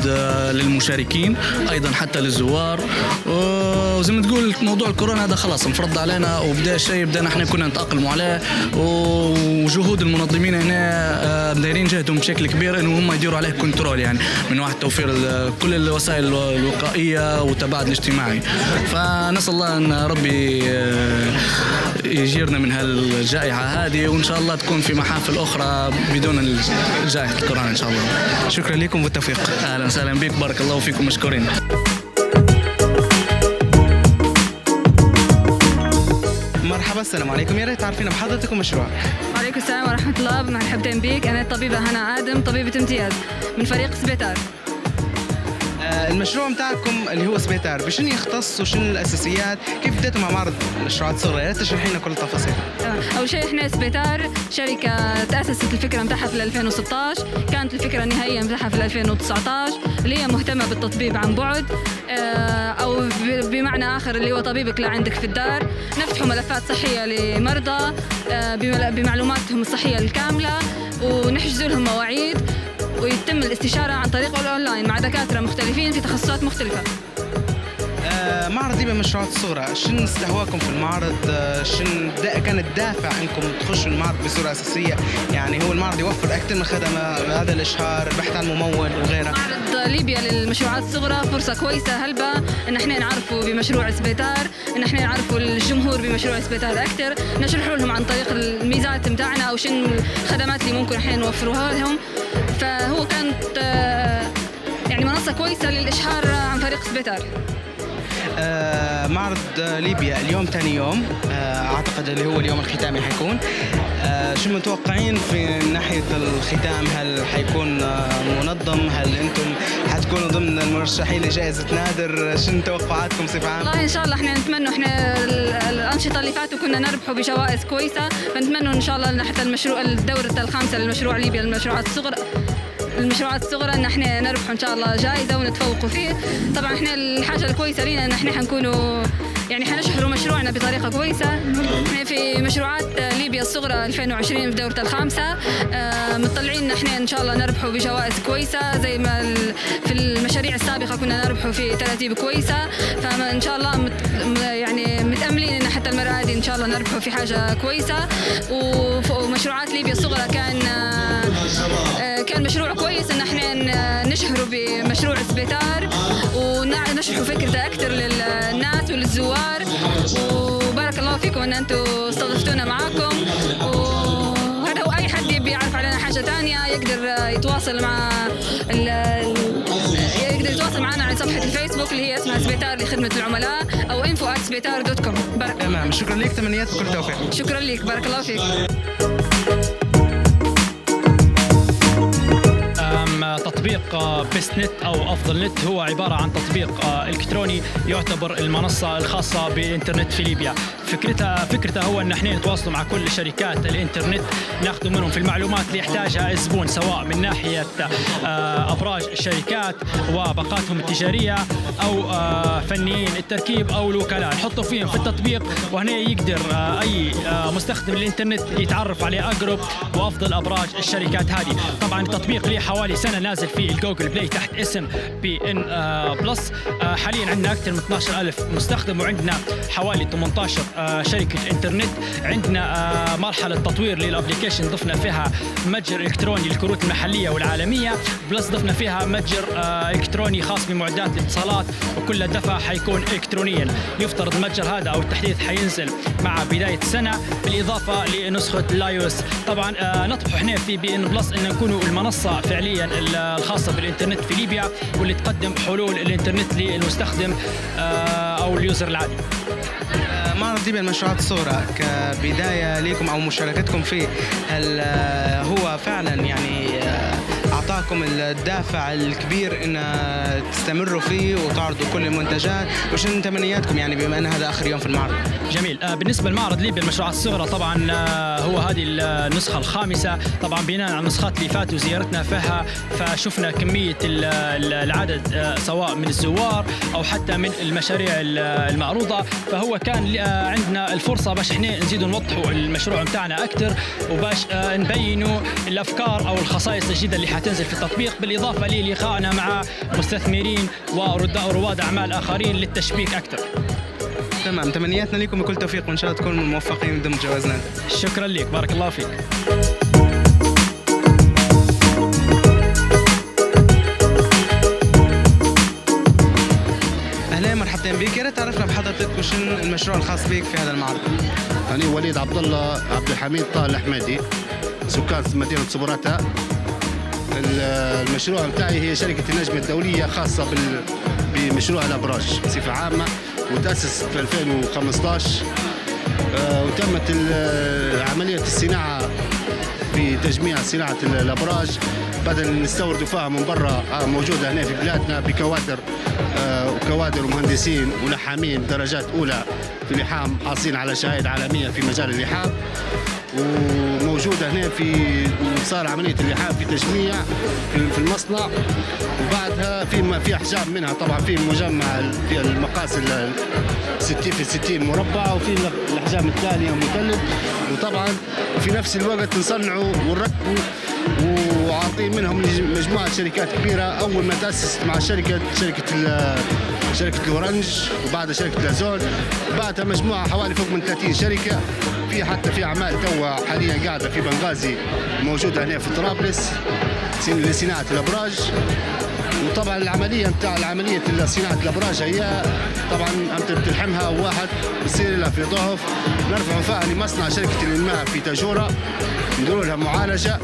Speaker 20: للمشاركين أيضا حتى للزوار. وزي ما تقول موضوع الكورونا هذا خلاص انفرض علينا وبدأ شيء بدنا إحنا كنا نتاقلموا عليه. وجهود المنظمين هنا آه، دايرين جهدهم بشكل كبير إنه هم يديروا عليه كنترول يعني من واحد توفير كل الوسائل الوقائية والتباعد الاجتماعي. فنسأل الله أن ربي آه، يجيرنا من هالجائحة هذه وإن شاء الله تكون في محافل أخرى بدون جائحة الكورونا إن شاء الله.
Speaker 5: شكرا لكم والتوفيق
Speaker 20: أهلا وسهلا بك بارك الله فيكم مشكورين.
Speaker 5: مرحبا السلام عليكم. يا ريت تعرفينا بحضرتك ومشروعك
Speaker 19: وعليكم السلام ورحمة الله. مرحبتين بك. أنا الطبيبة هنا آدم طبيبة امتياز من فريق سبيتار.
Speaker 5: المشروع متاعكم اللي هو سبيتار بشنو يختص وشنو الأساسيات؟ كيف بديتوا مع معرض المشروعات الصغرى يا ريت تشرحي لنا كل التفاصيل.
Speaker 19: تمام. أول شيء إحنا سبيتار شركة تأسست الفكرة متاعها في 2016 كانت الفكرة النهائية متاعها في 2019 اللي هي مهتمة بالتطبيب عن بعد. آه، ب- بمعنى آخر اللي هو طبيبك لعندك في الدار. نفتحوا ملفات صحية لمرضى آه، بمعلوماتهم الصحية الكاملة. ونحجز لهم مواعيد. ويتم الاستشارة عن طريق الأونلاين مع دكاترة مختلفين في تخصصات مختلفة.
Speaker 5: معرض ليبيا المشروعات الصغرى شنو استهواكم في المعرض؟ شنو دا كان الدافع انكم تخشوا المعرض بصورة أساسية؟ يعني هو المعرض يوفر أكثر من خدمة هذا الإشهار البحث عن ممول وغيرها
Speaker 19: معرض ليبيا للمشروعات الصغرى فرصة كويسة. هلبة ان إحنا نعرفوا بمشروع سبيتار ان إحنا نعرفوا الجمهور بمشروع سبيتار أكثر نشرح لهم عن طريق الميزات متاعنا أو شنو الخدمات اللي ممكن إحنا نوفروها لهم. فهو كانت آه، يعني منصة كويسة للإشهار عن فريق سبيتار.
Speaker 5: معرض آه، ليبيا اليوم ثاني يوم. آه، أعتقد اللي هو اليوم الختامي حيكون. آه، شو متوقعين في ناحية الختام؟ هل حيكون منظم؟ هل أنتم حتكونوا ضمن المرشحين لجائزة نادر؟ شنو توقعاتكم بصفة عامة؟
Speaker 19: والله إن شاء الله إحنا نتمنى إحنا ال- الأنشطة اللي فاتوا كنا نربحوا بجوائز كويسة. فنتمنى إن شاء الله حتى المشروع الدورة الخامسة للمشروع ليبيا للمشروعات الصغرى. المشروعات الصغرى إن إحنا نربحوا إن شاء الله جائزة ونتفوقوا فيه. طبعا إحنا الحاجة الكويسة لينا إن إحنا حنكونوا يعني حنشهروا مشروعنا بطريقة كويسة. إحنا في مشروعات ليبيا الصغرى 2020 في دورة الخامسة. آه، مطلعين إحنا إن شاء الله نربحوا بجوائز كويسة زي ما في المشاريع السابقة كنا نربحوا في تراتيب كويسة. فان شاء الله يعني متاملين ان حتى المرة هذه. إن شاء الله نربحوا في حاجة كويسة. ومشروعات ليبيا الصغرى كان آه، كان مشروع كويس إن إحنا نشهره بمشروع سبيتار. ونشرحوا فكرته أكثر للناس وللزوار. وبارك الله فيكم إن أنتم استضفتونا معاكم. وهذا أي حد يبي يعرف علينا حاجة ثانية يقدر يتواصل مع يقدر يتواصل معنا على صفحة الفيسبوك اللي هي اسمها سبيتار لخدمة العملاء أو info at سبيتار dot com بارك
Speaker 5: تمام. شكرا لك تمنيات. بكل توفيق.
Speaker 19: شكرا لك بارك الله فيك.
Speaker 21: تطبيق آه، بيست نت أو أفضل نت هو عبارة عن تطبيق آه، إلكتروني يعتبر المنصة الخاصة بالانترنت في ليبيا. فكرتها فكرتها هو إن إحنا نتواصلوا مع كل شركات الإنترنت ناخذ منهم في المعلومات اللي يحتاجها الزبون سواء من ناحية آه، أبراج الشركات وباقاتهم التجارية أو آه، فنيين التركيب أو الوكلاء نحطوا فيهم في التطبيق وهنا يقدر آه، أي مستخدم الإنترنت يتعرف على أقرب وأفضل أبراج الشركات هذه. طبعا التطبيق ليه حوالي سنة نازل في الجوجل بلاي تحت اسم بي إن بلس. حاليا عندنا أكثر من 12000 مستخدم وعندنا حوالي 18 آه، شركة إنترنت. عندنا آه، مرحلة تطوير لل application ضفنا فيها متجر إلكتروني للكروت المحلية والعالمية. بلس ضفنا فيها متجر آه، إلكتروني خاص بمعدات الاتصالات. وكل الدفع حيكون الكترونيا. يفترض المتجر هذا أو التحديث حينزل مع بداية السنة بالإضافة لنسخة ال iOS طبعا آه، نطمح إحنا في بي إن بلس إن نكونوا المنصة فعليا ال- الخاصة بالإنترنت في ليبيا واللي تقدم حلول الإنترنت للمستخدم أو ال user العادي.
Speaker 5: آه، معرض ليبيا المشروعات الصغرى كبداية لكم أو مشاركتكم فيه هل آه، هو فعلا يعني اعطاكم الدافع الكبير إن تستمروا فيه وتعرضوا كل المنتجات. وشنو تمنياتكم يعني بما إن هذا آخر يوم في المعرض؟
Speaker 21: جميل. آه، بالنسبة لمعرض ليبيا المشروعات الصغرى طبعا آه، هو هذه النسخة الخامسة. طبعا بناء على النسخات اللي فاتوا زيارتنا فيها فشفنا كمية ال- ال- العدد آه، سواء من الزوار أو حتى من المشاريع ال- المعروضة. فهو كان عندنا الفرصة باش إحنا نزيدوا نوضحوا المشروع بتاعنا أكثر وباش نبينوا الأفكار أو الخصائص الجديدة اللي حتنزل في التطبيق بالإضافة للقائنا مع مستثمرين ورواد أعمال آخرين للتشبيك أكثر.
Speaker 5: تمام تمنياتنا لكم بكل توفيق وإن شاء الله تكونوا موفقين ضمن جواز نادر
Speaker 21: شكرا لك بارك الله فيك.
Speaker 5: أهلا مرحبتين بك. يا ريت تعرفنا بحضرتك وشن المشروع الخاص بك في هذا المعرض.
Speaker 22: أنا وليد عبد الله عبد الحميد طه الأحمدي سكان مدينة صبرتا ال- المشروع بتاعي هي شركة النجم الدولية خاصة بمشروع الأبراج بصفة عامة وتأسس في 2015 آه، وتمت عملية الصناعة في تجميع صناعة ال- الأبراج. بدل نستوردوا فيها من برا آه، موجودة هنا في بلادنا بكوادر آه، وكوادر ومهندسين ولحامين درجات أولى في اللحام حاصلين على شهادة عالمية في مجال اللحام. وموجودة هنا في صار عملية اللحام في تجميع في المصنع. وبعدها في في أحجام منها. طبعا في مجمع في المقاس ال 60 في 60 مربع وفي الأحجام الثانية مثلث وطبعا في نفس الوقت نصنعوا ونركبوا وعاطين منهم مجموعة شركات كبيرة. أول ما تأسست مع شركة شركة ال- شركة الأورنج وبعدها شركة الأزون. بعدها مجموعة حوالي فوق من 30 شركة. في حتى في أعمال توا حاليا قاعدة في بنغازي موجودة هنا في طرابلس لصناعة الأبراج. وطبعا العملية نتاع العملية صناعة الأبراج هي طبعا أنت بتلحمها واحد بصير لها في ضعف. نرفع فيها لمصنع شركة الانماء في تاجورة نديروا لها معالجة.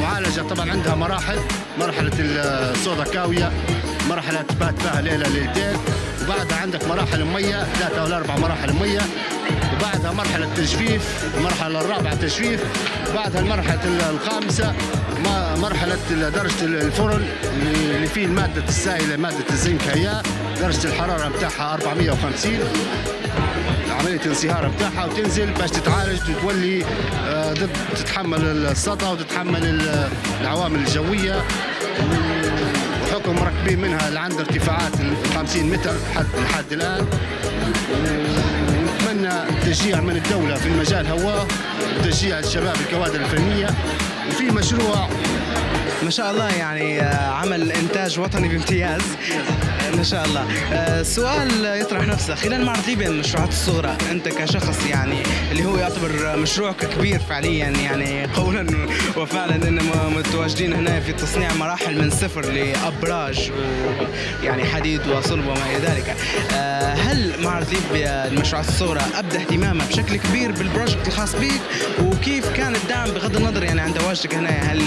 Speaker 22: معالجة طبعا عندها مراحل مرحلة الصودا كاوية مرحلة تبات فيها ليلة ليلتين. وبعدها عندك مراحل مية ثلاثة ولا أربع مراحل مية. وبعدها مرحلة تجفيف المرحله الرابعة تجفيف بعدها المرحلة الخامسة ما- مرحلة درجة الفرن اللي فيه المادة السائلة مادة الزنك هي. درجة الحرارة بتاعها 450 عملية الانصهار بتاعها وتنزل باش تتعالج وتولي آه، ضد تتحمل السطا وتتحمل ال- العوامل الجوية. وحكم مركبين منها اللي عند ارتفاعات ال 50 متر حد لحد الآن. ونتمنى تشجيع من الدولة في المجال هواه وتشجيع الشباب الكوادر الفنية وفي مشروع
Speaker 5: ما شاء الله يعني آه، عمل إنتاج وطني بامتياز. ما شاء الله. آه، سؤال يطرح نفسه. خلال معرض ليبيا للمشروعات الصغرى أنت كشخص يعني اللي هو يعتبر مشروعك كبير فعليا يعني قولا وفعلا إن متواجدين هنا في تصنيع مراحل من صفر لأبراج يعني حديد وصلب وما إلى ذلك. آه، هل معرض ليبيا للمشروعات الصغرى أبدى اهتمامه بشكل كبير بالبروجكت الخاص بك وكيف كان الدعم بغض النظر يعني عن تواجدك هنا؟ هل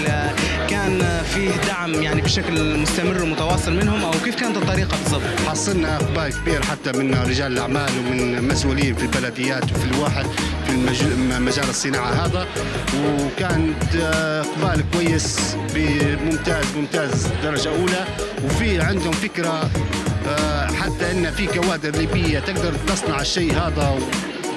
Speaker 5: كان فيه دعم يعني بشكل مستمر ومتواصل منهم؟ أو كيف كانت الطريقة بالضبط؟
Speaker 22: حصلنا اقبال كبير حتى من رجال الأعمال ومن مسؤولين في البلديات وفي الواحد في مجال الصناعة هذا. وكانت آه، إقبال كويس بممتاز ممتاز درجة أولى. وفي عندهم فكرة آه، حتى إن في كوادر ليبية تقدر تصنع الشيء هذا.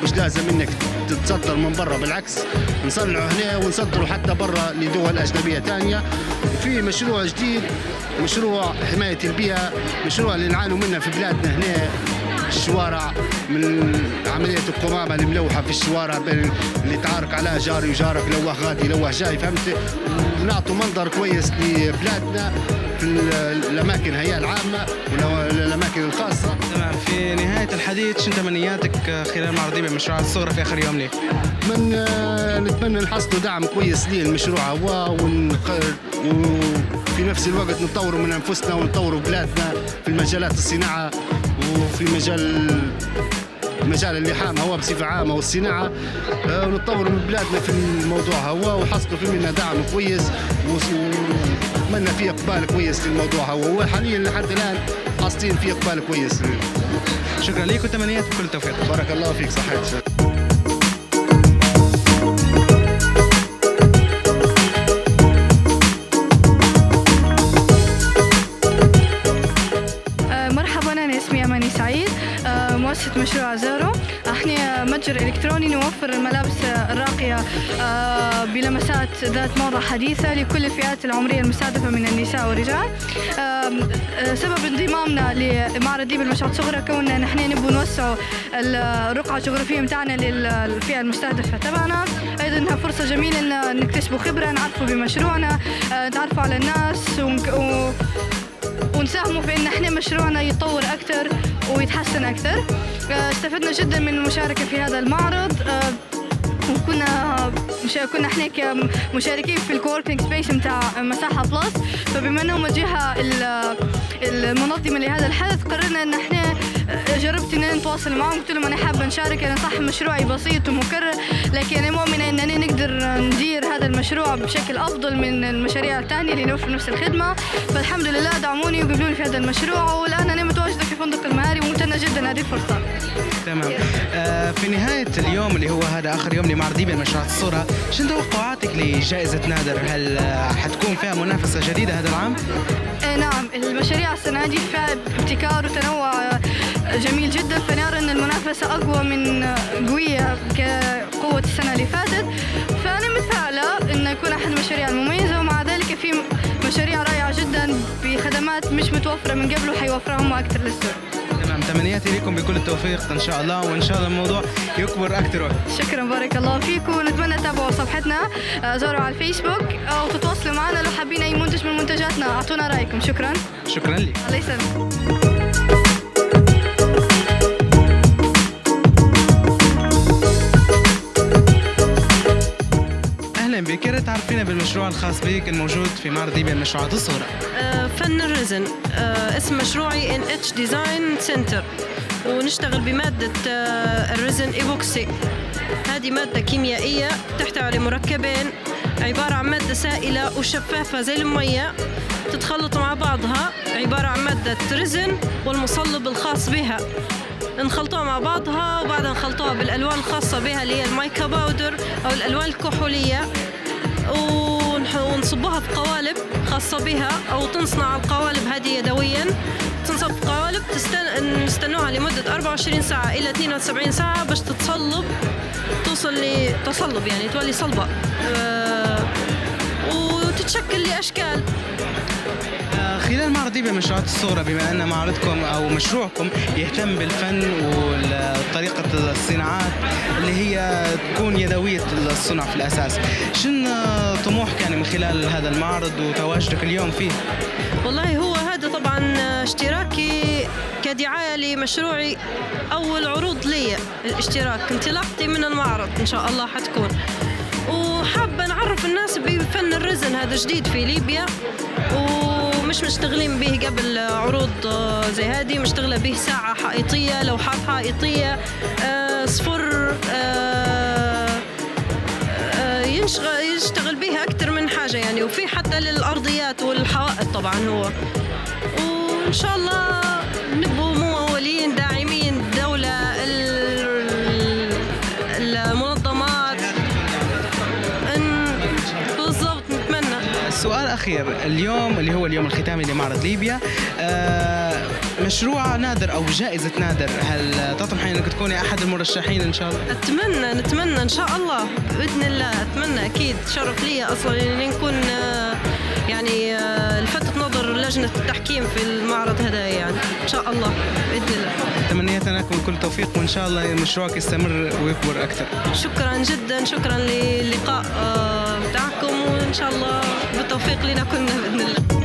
Speaker 22: مش لازم انك تتصدر من برا بالعكس نصنعه هنا ونصدره حتى برا لدول أجنبية ثانية وفي مشروع جديد مشروع حماية البيئة مشروع اللي نعانوا منه في بلادنا هنا. الشوارع من عملية القمامة الملوحة في الشوارع بين اللي تعارك عليها جاري وجارك لوه غادي لوه جاي فهمت؟ ونعطوا منظر كويس لبلادنا. في ال- الأماكن هي العامة والأماكن الخاصة
Speaker 5: تمام في نهاية الحديث شو تمنياتك خلال معرض ليبيا المشروعات الصغرى في آخر يوم ليه؟
Speaker 22: من آه، نتمنى نحصلوا دعم كويس ليه المشروع هو. وفي نفس الوقت نطوروا من أنفسنا ونطوروا بلادنا في المجالات الصناعة وفي مجال مجال اللحام هو بصفة عامة والصناعة. آه، ونتطوروا من بلادنا في الموضوع هو وحصلوا في منا دعم كويس ونتمنى في إقبال كويس للموضوع هو. وحاليا لحد الآن حاصلين في إقبال كويس.
Speaker 5: شكرا لك وتمنيات بكل التوفيق.
Speaker 22: بارك الله فيك صحيح.
Speaker 7: مؤسسة مشروع زارو إحنا متجر إلكتروني نوفر الملابس الراقية آه، بلمسات ذات موضة حديثة لكل الفئات العمرية المستهدفة من النساء والرجال. آه، سبب انضمامنا لمعرض ليبيا للمشروعات الصغرى كوننا نحن نبغى نوسعوا الرقعة الجغرافية متاعنا للفئة المستهدفة. تبعنا أيضا إنها فرصة جميلة إن نكتسبوا خبرة نعرفوا بمشروعنا آه، نتعرفوا على الناس. ونساهموا في إن إحنا مشروعنا يتطور أكثر. ويتحسن أكثر. آه، استفدنا جدا من المشاركة في هذا المعرض. آه، وكنا مش كنا إحنا كمشاركين في ال coworking space بتاع مساحة بلس فبما انهم الجهه ال- المنظمة لهذا الحدث قررنا إن إحنا جربت ان نتواصل معهم. قلت لهم أنا حابه نشارك أنا صح مشروعي بسيط ومكرر. لكن أنا مؤمنة اننا نقدر ندير هذا المشروع بشكل أفضل من المشاريع الثانية اللي نوفر نفس الخدمة. فالحمد لله دعموني وقبلوني في هذا المشروع. والآن أنا متواجدة فندق المهاري وممتنة جدا هذه الفرصه
Speaker 5: تمام. آه في نهاية اليوم اللي هو هذا آخر يوم لمعرض ليبيا لمشروعات الصورة شنو توقعاتك لجائزة نادر؟ هل آه، حتكون فيها منافسة جديدة هذا العام؟
Speaker 7: إيه نعم. المشاريع السنة دي فيها ابتكار وتنوع جميل جدا. فنرى أن المنافسة أقوى من قوية كقوة السنة اللي فاتت. فأنا متفائلة أن يكون أحد المشاريع المميزة ومع ذلك في بخدمات مش متوفرة من قبل وحيوفرهم أكثر للسوق
Speaker 5: تمام تمنياتي لكم بكل التوفيق. إن شاء الله وإن شاء الله الموضوع يكبر أكثر وأكثر.
Speaker 7: شكرا بارك الله فيكم ونتمنى تتابعوا صفحتنا آه، زوروا على الفيسبوك أو تتواصلوا معنا لو حابين أي منتج من منتجاتنا. أعطونا رأيكم. شكرا.
Speaker 5: شكرا لك.
Speaker 7: الله يسلمك.
Speaker 5: أهلا بك. يا تعرفينا بالمشروع الخاص بك الموجود في معرض ليبيا للمشروعات الصغرى
Speaker 23: آه، فن ال resin. آه، اسم مشروعي NH Design Center. ونشتغل بمادة آه، ال resin epoxy. هذه مادة كيميائية تحتوي على مركبين عبارة عن مادة سائلة وشفافة زي المية. تتخلط مع بعضها عبارة عن مادة رزن والمصلب الخاص بها. نخلطوها مع بعضها وبعدها نخلطوها بالألوان الخاصة بها اللي هي المايكا باودر أو الألوان الكحولية. ونصبوها في قوالب خاصة بها أو تصنع القوالب هذه يدويا. تنصب قوالب تستن... نستنوها لمدة 24 ساعة إلى 72 ساعة باش تتصلب. توصل لتصلب يعني تولي صلبة. أه... وتتشكل
Speaker 5: لأشكال. خلال معرض ليبيا مشروعات الصورة بما أن معرضكم أو مشروعكم يهتم بالفن وطريقة الصناعات اللي هي تكون يدوية الصنع في الأساس شن طموحك يعني من خلال هذا المعرض وتواجدك اليوم فيه؟
Speaker 23: والله هو هذا طبعا اشتراكي كدعاية لمشروعي أول عروض لي الاشتراك انطلاقتي من المعرض إن شاء الله حتكون وحابة نعرف الناس بفن الرزن هذا جديد في ليبيا ومش مشتغلين به قبل عروض آه، زي هذه مشتغلة به ساعة حائطية لوحات حائطية آه، صفر آه، يشتغل بها أكثر من حاجة يعني. وفي حتى للأرضيات والحوائط طبعا هو. وإن شاء الله نبقوا ممولين داعمين
Speaker 5: السؤال الأخير اليوم اللي هو اليوم الختامي لمعرض ليبيا آه، مشروع نادر أو جائزة نادر هل تطمحين أنك تكوني أحد المرشحين إن شاء الله؟
Speaker 23: أتمنى نتمنى إن شاء الله بإذن الله أتمنى أكيد شرف لي أصلا إني نكون آه، يعني آه، لفتت نظر لجنة التحكيم في المعرض هذا يعني إن شاء الله بإذن الله.
Speaker 5: تمنياتنا لكم كل توفيق وإن شاء الله مشروعك يستمر ويكبر أكثر.
Speaker 23: شكرا جدا شكرا للقاء آه، بتاعكم وإن شاء الله بالتوفيق لنا كلنا بإذن الله.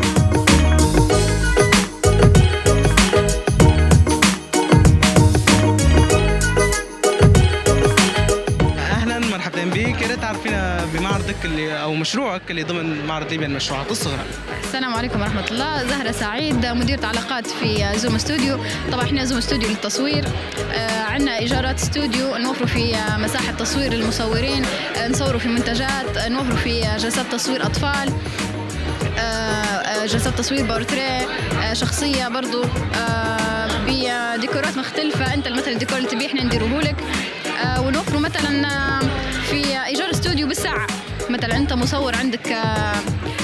Speaker 5: اللي أو مشروعك اللي ضمن معرض ليبيا المشروعات الصغرى.
Speaker 24: السلام عليكم ورحمة الله. زهرة سعيد مديرة علاقات في زوم استوديو طبعا إحنا زوم استوديو للتصوير. آه، عندنا إيجارات استوديو نوفروا في مساحة تصوير للمصورين. آه، نصوروا في منتجات. آه، نوفروا في جلسات تصوير أطفال. آه، آه، جلسات تصوير بورتريه. آه، شخصية برضو. بديكورات مختلفة. أنت مثلا الديكور اللي تبيه إحنا نديروه لك. ونوفروا مثلا مثلا أنت مصور عندك آه،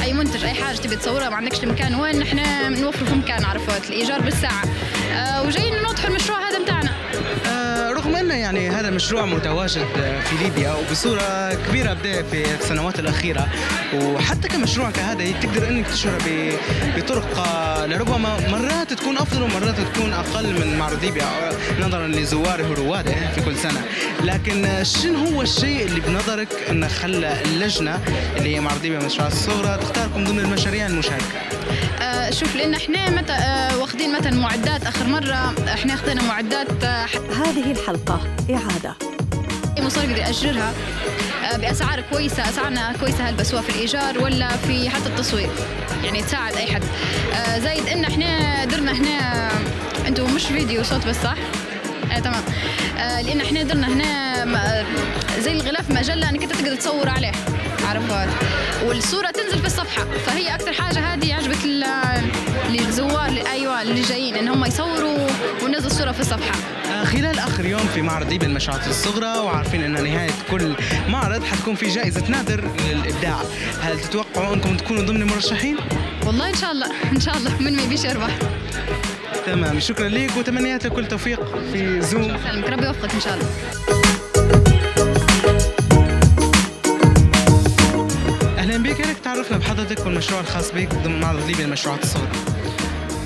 Speaker 24: أي منتج أي حاجة تبي تصورها ما عندكش المكان وين إحنا نوفروا في مكان عرفت؟ الإيجار بالساعة. آه، وجايين نوضحوا المشروع هذا متاعنا
Speaker 5: أن يعني هذا المشروع متواجد في ليبيا وبصورة كبيرة بدأ في السنوات الأخيرة. وحتى كمشروع كهذا تقدر أنك تشهر ب- بطرق آه، لربما مرات تكون أفضل ومرات تكون أقل من معرض ليبيا آه، نظرا لزواره ورواده في كل سنة. لكن آه، شنو هو الشيء اللي بنظرك أنه خلى اللجنة اللي هي معرض ليبيا المشروعات الصغرى تختاركم ضمن المشاريع المشاركة؟
Speaker 24: آه، شوف لأن إحنا متى آه، واخدين مثلا معدات آخر مرة إحنا أخذنا معدات هذه الحلقة. إعادة. مصور يقدر ياجرها آه، بأسعار كويسة أسعارنا كويسة هل بسواها في الإيجار ولا في حتى التصوير؟ يعني تساعد أي حد. آه، زايد إن إحنا درنا هنا أنتم مش فيديو صوت بس صح؟ آه تمام. آه لأن إحنا درنا هنا م- زي الغلاف مجلة إنك أنت تقدر تصور عليه. عرفت والصورة تنزل في الصفحة. فهي أكثر حاجة هذه عجبت للزوار أيوه اللي جايين إن هم يصوروا وننزل الصورة في الصفحة.
Speaker 5: آه، خلال آخر يوم في معرض ليبيا المشروعات الصغرى وعارفين إن نهاية كل معرض حتكون في جائزة نادر للإبداع. هل تتوقعوا إنكم تكونوا ضمن المرشحين؟
Speaker 24: والله إن شاء الله إن شاء الله من ما يبيش يربح.
Speaker 5: تمام شكرا لك وتمنيات لك كل توفيق في زوم
Speaker 24: ربي يوفقك إن شاء الله.
Speaker 5: ريت تعرفنا بحضرتك والمشروع الخاص بك ضمن معرض ليبيا المشروعات الصغرى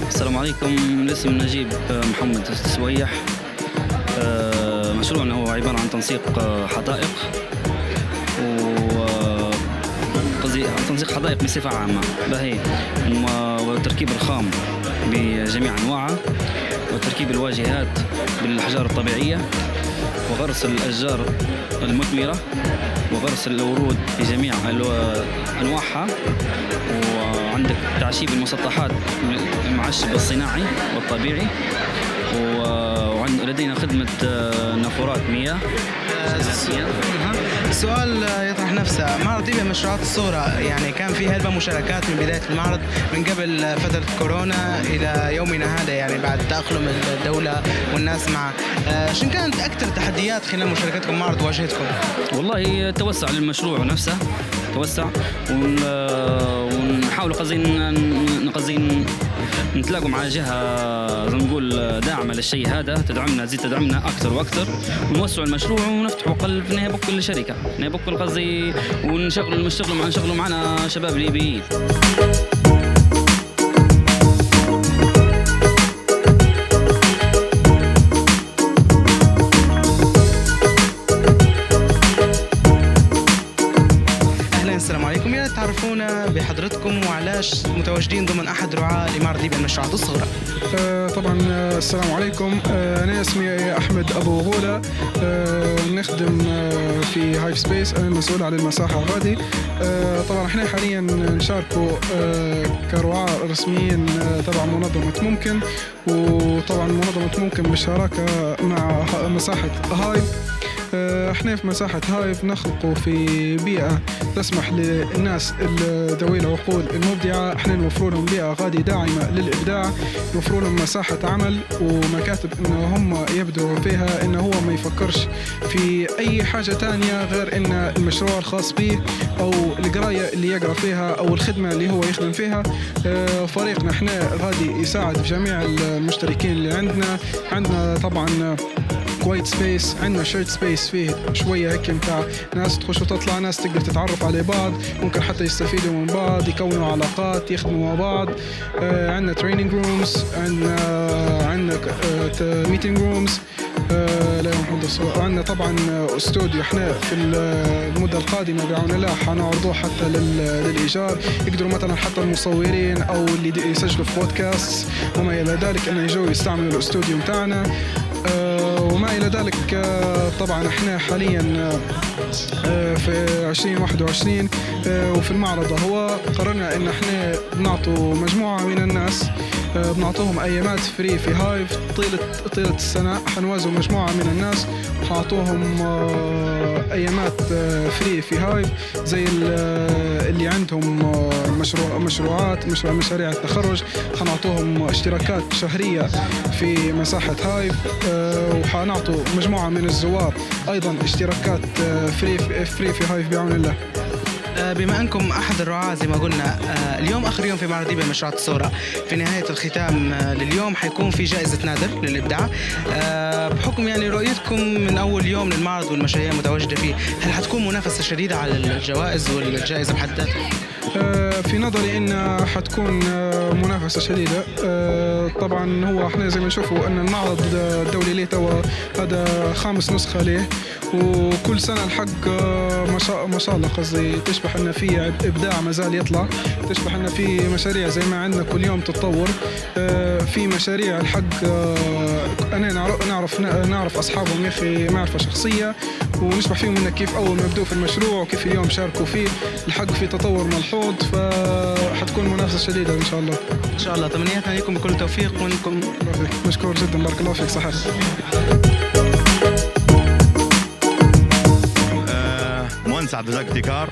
Speaker 25: السلام عليكم الاسم نجيب محمد السويح آه، مشروعنا هو عبارة عن تنسيق آه، حدائق. آه، تنسيق حدائق بصفة عامة. باهي وتركيب الخام بجميع أنواعه وتركيب الواجهات بالأحجار الطبيعية وغرس الأشجار المثمرة. وغرس الورود بجميع أنواعها. وعندك تعشيب المسطحات المعشب الصناعي والطبيعي. و- وعند لدينا خدمة آه، نافورات مياه.
Speaker 5: السؤال يطرح نفسه. معرض ليبيا المشروعات الصغرى يعني كان في هلبة مشاركات من بداية المعرض من قبل فترة كورونا إلى يومنا هذا يعني بعد تأقلم الدولة والناس مع آه، شن كانت أكثر تحديات خلال مشاركتكم معرض واجهتكم؟
Speaker 25: والله توسع للمشروع نفسه توسع ون... ونحاول قصدي قصدي نتلاقوا مع جهة زي نقول داعمة للشيء هذا تدعمنا تزيد تدعمنا أكثر وأكثر ونوسع المشروع ونفتحوا قلب نهبك كل شركة نهبك كل قصدي ونشغل نشتغلوا مع نشغلوا معنا شباب ليبيين
Speaker 5: بحضرتكم وعلاش متواجدين ضمن أحد رعاة لمعرض ليبيا المشروعات الصغرى
Speaker 26: آه، السلام عليكم. آه، أنا اسمي أحمد أبو غولة. آه، نخدم آه، في هايف سبيس أنا المسؤول عن المساحة آه، طبعا إحنا حاليا نشاركوا كرعاة رسميين تبع منظمة ممكن. وطبعا منظمة ممكن بالشراكه مع مساحة هايف إحنا في مساحة هايف نخلق في بيئة تسمح للناس ذوي العقول المبدعة. إحنا نوفر لهم بيئة غادي داعمة للإبداع نوفر لهم مساحة عمل ومكاتب انه هم يبدعوا فيها انه هو ما يفكرش في أي حاجة تانية غير إن المشروع الخاص به أو القراية اللي يقرأ فيها أو الخدمة اللي هو يخدم فيها. آه، فريقنا إحنا غادي يساعد جميع المشتركين اللي عندنا. عندنا طبعا quiet space عندنا shared space فيه شوية هيك متاع ناس تخش وتطلع ناس تقدر تتعرف على بعض ممكن حتى يستفيدوا من بعض يكونوا علاقات يخدموا مع بعض. آه عندنا training rooms عندنا عندنا meeting rooms آه عندنا طبعا آه، استوديو إحنا في ال- المدة القادمة بعون الله حنعرضوه حتى لل- للإيجار. يقدروا مثلا حتى المصورين أو اللي يسجلوا في بودكاست وما إلى ذلك إنه يجوا يستعملوا الاستوديو بتاعنا. آه، وما إلى ذلك طبعا إحنا حاليا في 2021 آه، وفي المعرض هو قررنا إن إحنا بنعطوا مجموعة من الناس آه، بنعطوهم أيامات free في Hive طيله طيلة السنة. حنوازوا مجموعة من الناس وحنعطوهم آه، أيامات آه، free في Hive زي ال- آه، اللي عندهم آه، مشروع مشروعات مشروع مشاريع التخرج. حنعطوهم اشتراكات شهرية في مساحة Hive آه، وحنعطوا مجموعة من الزوار. أيضا اشتراكات آه، free free في Hive بعون الله
Speaker 5: آه، بما أنكم أحد الرعاة زي ما قلنا آه، اليوم آخر يوم في معرض ليبيا المشروعات الصغرى في نهاية الختام آه، لليوم حيكون في جائزة نادر للإبداع. بحكم يعني رؤيتكم من أول يوم للمعرض والمشاريع المتواجدة فيه هل حتكون منافسة شديدة على الجوائز والجائزة بحد ذاتها؟
Speaker 26: آه، في نظري إن حتكون آه، منافسة شديدة. آه، طبعا هو إحنا زي ما نشوفوا أن المعرض الدولي ليه توا هذا خامس نسخة ليه. وكل سنة الحق ما شاء ما شاء الله قصدي تشبح إن في إبداع ما زال يطلع. تشبح إن في مشاريع زي ما عندنا كل يوم تتطور. في مشاريع الحق أنا نعرف نعرف أصحابهم يا أخي معرفة شخصية. ونشبح فيهم انه كيف أول ما بدوا في المشروع وكيف اليوم شاركوا فيه. الحق في تطور ملحوظ. فحتكون منافسة شديدة إن شاء الله.
Speaker 5: إن شاء الله. تمنياتنا لكم بكل توفيق وانكم
Speaker 26: مشكور جدا بارك الله فيك صحيح.
Speaker 27: آه، مهندس عبد الرزاق ابتكار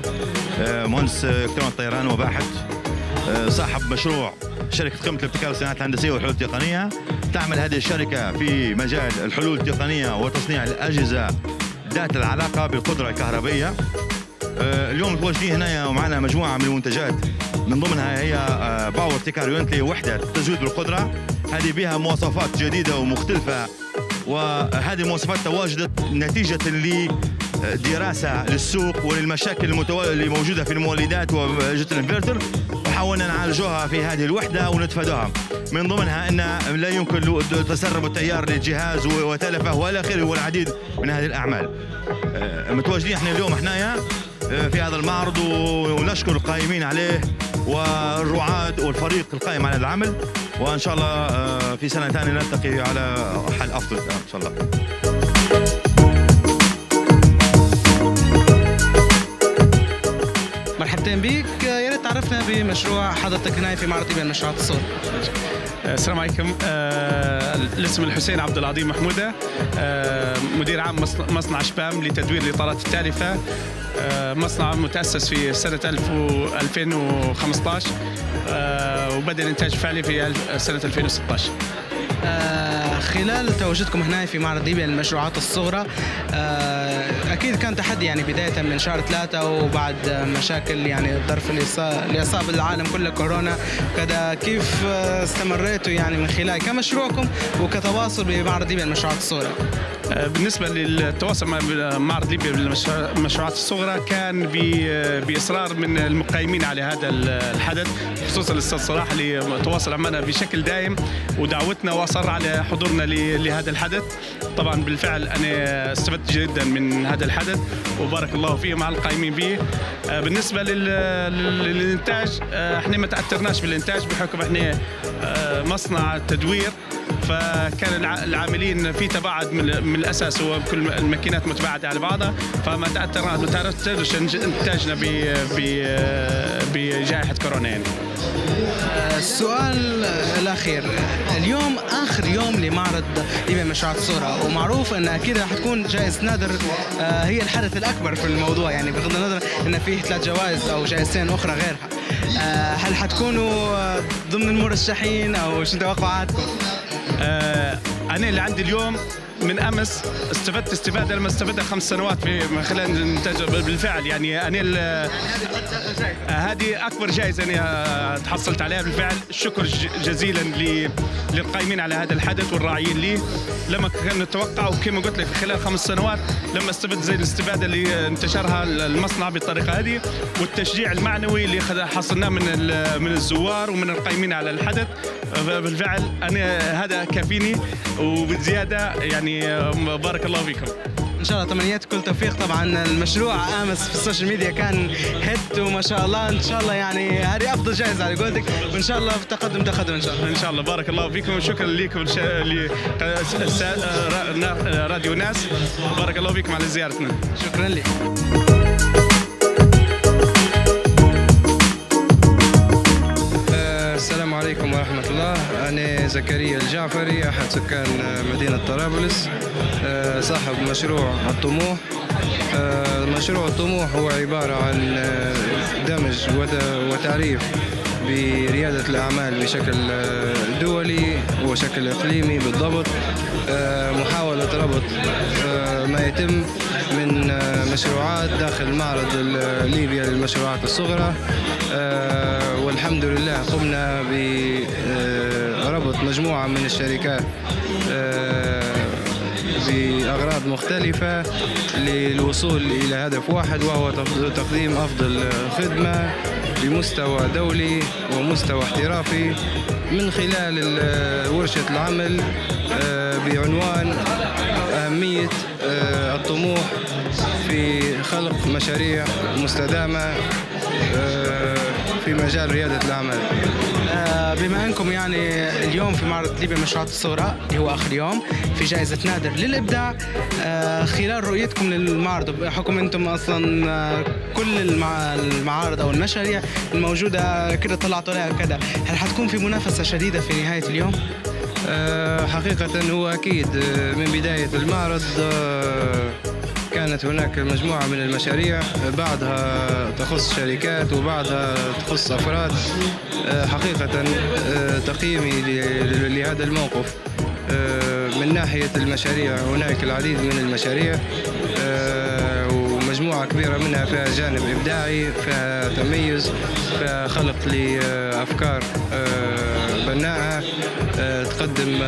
Speaker 27: آه، مهندس آه، الكترونيات طيران وباحث آه، صاحب مشروع شركة قمة الابتكار والصناعات الهندسية والحلول التقنية. تعمل هذه الشركة في مجال الحلول التقنية وتصنيع الأجهزة ذات العلاقة بالقدرة الكهربية آه، اليوم متواجدين هنا ومعنا مجموعة من المنتجات. من ضمنها هي آه، power تيكار unit اللي وحدة تزويد بالقدرة هذه بها مواصفات جديدة ومختلفة. وهذه المواصفات تواجدت نتيجة لدراسة للسوق وللمشاكل. اللي موجودة في المولدات وأجهزة الانفرتر. وحاولنا نعالجوها في هذه الوحدة ونتفادوها. من ضمنها أن لا يمكن تسرب التيار للجهاز وتلفه وإلى آخره والعديد من هذه الأعمال. آه، متواجدين إحنا اليوم احنايا آه، في هذا المعرض ونشكر القائمين عليه والرعاة والفريق القائم على العمل. وإن شاء الله آه، في سنة ثانية نلتقي على حل أفضل. إن شاء الله.
Speaker 5: مرحبتين بك. يا ريت تعرفنا بمشروع حضرتك هنا في معرض بين مشروعات الصور
Speaker 28: السلام عليكم. آه الاسم الحسين عبد العظيم محمودة. آه مدير عام مصنع- شبام لتدوير الإطارات التالفة. آه مصنع متأسس في سنة 1000 و- 2015 آه وبدأ الإنتاج فعلي في سنة 2016
Speaker 5: آه، خلال تواجدكم هنا في معرض ليبيا للمشروعات الصغرى آه، أكيد كان تحدي يعني بداية من شهر ثلاثة وبعد مشاكل يعني الظرف اللي صا- اللي اصاب العالم كله كورونا. كذا كيف آه، استمريتوا يعني من خلال كمشروعكم وكتواصل بمعرض ليبيا للمشروعات الصغرى؟
Speaker 28: آه، بالنسبة للتواصل مع معرض ليبيا بالمشروعات الصغرى كان بإصرار من المقيمين على هذا الحدث خصوصا الأستاذ صلاح اللي تواصل معنا بشكل دائم ودعوتنا وأصر على حضورنا لهذا الحدث. طبعا بالفعل أنا استفدت جدا من هذا الحدث وبارك الله فيه مع القائمين به. آه، بالنسبة لل- لل- للإنتاج آه، إحنا ما تأثرناش بالإنتاج بحكم إحنا آه، مصنع تدوير. فكان الع- العاملين في تباعد من, الأساس هو كل الماكينات متباعدة على بعضها. فما تاثرنا ما تأثرش إنتاجنا بجائحة كورونا يعني.
Speaker 5: السؤال الأخير. اليوم آخر يوم لمعرض ليبيا مشروعات الصورة ومعروف إن أكيد راح تكون جائزة نادر آه، هي الحدث الأكبر في الموضوع. يعني بغض النظر إن فيه ثلاث جوائز أو جائزتين أخرى غيرها. آه، هل حتكونوا ضمن المرشحين أو شو توقعاتكم؟
Speaker 28: آه، أنا اللي عندي اليوم من أمس استفدت استفادة لما استفدها خمس سنوات في خلال الانتاج بالفعل يعني أنا آه، هذه أكبر جائزة أنا تحصلت عليها بالفعل. الشكر جزيلا للقائمين على هذا الحدث والراعيين لي. لما كان نتوقع وكما قلت لك خلال خمس سنوات لما استفدت زي الاستفادة اللي انتشرها المصنع بالطريقة هذه والتشجيع المعنوي اللي حصلناه من من الزوار ومن القائمين على الحدث. بالفعل أنا هذا كافيني وبزيادة يعني آه، بارك الله فيكم.
Speaker 5: إن شاء الله تمنيات كل توفيق. طبعا المشروع أمس في ال social media كان hit وما شاء الله إن شاء الله يعني هذه أفضل جائزة على قولتك. وإن شاء الله في تقدم تقدم إن شاء الله.
Speaker 28: إن شاء الله. بارك الله فيكم. وشكرا لكم راديو ناس. بارك الله فيكم على زيارتنا.
Speaker 5: شكرا لك.
Speaker 29: عليكم ورحمة الله. أنا زكريا الجعفري أحد سكان مدينة طرابلس. آه، صاحب مشروع الطموح. آه، مشروع الطموح هو عبارة عن آه، دمج وت- وتعريف بريادة الأعمال بشكل دولي وشكل إقليمي بالضبط. محاولة ربط ما يتم من مشروعات داخل معرض ليبيا للمشروعات الصغرى. والحمد لله قمنا بربط مجموعة من الشركات آه، بأغراض مختلفة للوصول إلى هدف واحد وهو تق- تقديم أفضل خدمة بمستوى دولي ومستوى احترافي من خلال ال- ورشة العمل آه، بعنوان أهمية آه، الطموح في خلق مشاريع مستدامة في مجال ريادة الأعمال
Speaker 5: آه، بما أنكم يعني اليوم في معرض ليبيا مشروعات الصغرى اللي هو آخر يوم في جائزة نادر للإبداع آه، خلال رؤيتكم للمعرض بحكم أنتم أصلا آه، كل المع- المعارض أو المشاريع الموجودة كده طلعتوا عليها كذا هل حتكون في منافسة شديدة في نهاية اليوم؟
Speaker 29: حقيقة هو أكيد من بداية المعرض كانت هناك مجموعة من المشاريع بعضها تخص شركات وبعضها تخص أفراد. آه، حقيقة آه، تقييمي لهذا الموقف. آه، من ناحية المشاريع هناك العديد من المشاريع ومجموعة كبيرة منها فيها جانب إبداعي فيها تميز فيها خلق لأفكار بناءة تقدم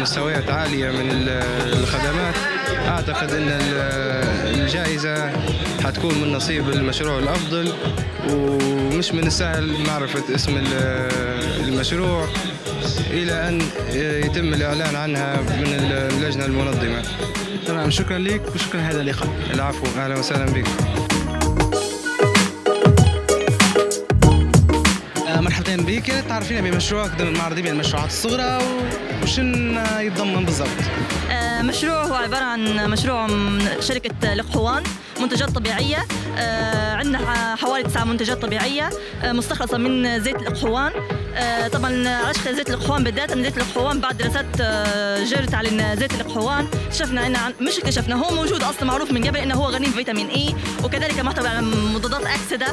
Speaker 29: مستويات عالية من ال- الخدمات. أعتقد أن ال- الجائزة حتكون من نصيب المشروع الأفضل ومش من السهل معرفة اسم ال- المشروع إلى أن يتم الإعلان عنها من اللجنة المنظمة.
Speaker 5: تمام شكرا لك وشكرا هذا اللقاء.
Speaker 29: العفو أهلا وسهلا بك.
Speaker 5: آه، مرحبتين بك. تعرفينا بمشروعك ضمن معرض ليبيا المشروعات الصغرى وشن يتضمن بالضبط؟
Speaker 30: مشروع هو عبارة عن مشروع من شركة لقحوان منتجات طبيعية آه، عندنا حوالي تسعة منتجات طبيعية آه، مستخلصة من زيت القحوان آه، طبعا اخترت زيت القحوان بالذات زيت القحوان بعد دراسات جرت على زيت القحوان اكتشفنا إن عن- مش اكتشفنا هو موجود أصلا معروف من قبل إنه هو غني بفيتامين إي وكذلك محتوى على مضادات أكسدة.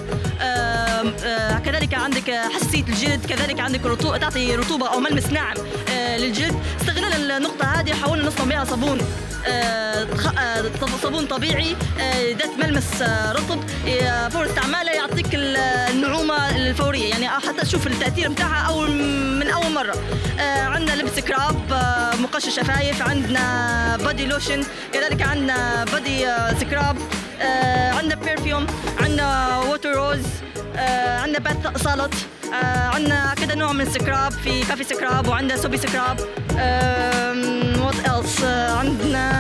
Speaker 30: كذلك عندك حساسية الجلد كذلك عندك رطوبه تعطي رطوبة أو ملمس ناعم للجلد. استغلال النقطة هذه حاولنا نصنع بها صابون. صابون طبيعي آه، ذات ملمس آه، رطب آه، فور استعماله يعطيك ال- النعومة الفورية. يعني حتى تشوف التأثير بتاعها اول من أول مرة. آه، عندنا lip scrub آه، مقشر شفايف عندنا body lotion كذلك عندنا body آه، scrub آه، عندنا perfume عندنا water rose آه، عندنا bath salt آه، عندنا كذا نوع من ال scrub في coffee scrub وعندنا soapy scrub what else عندنا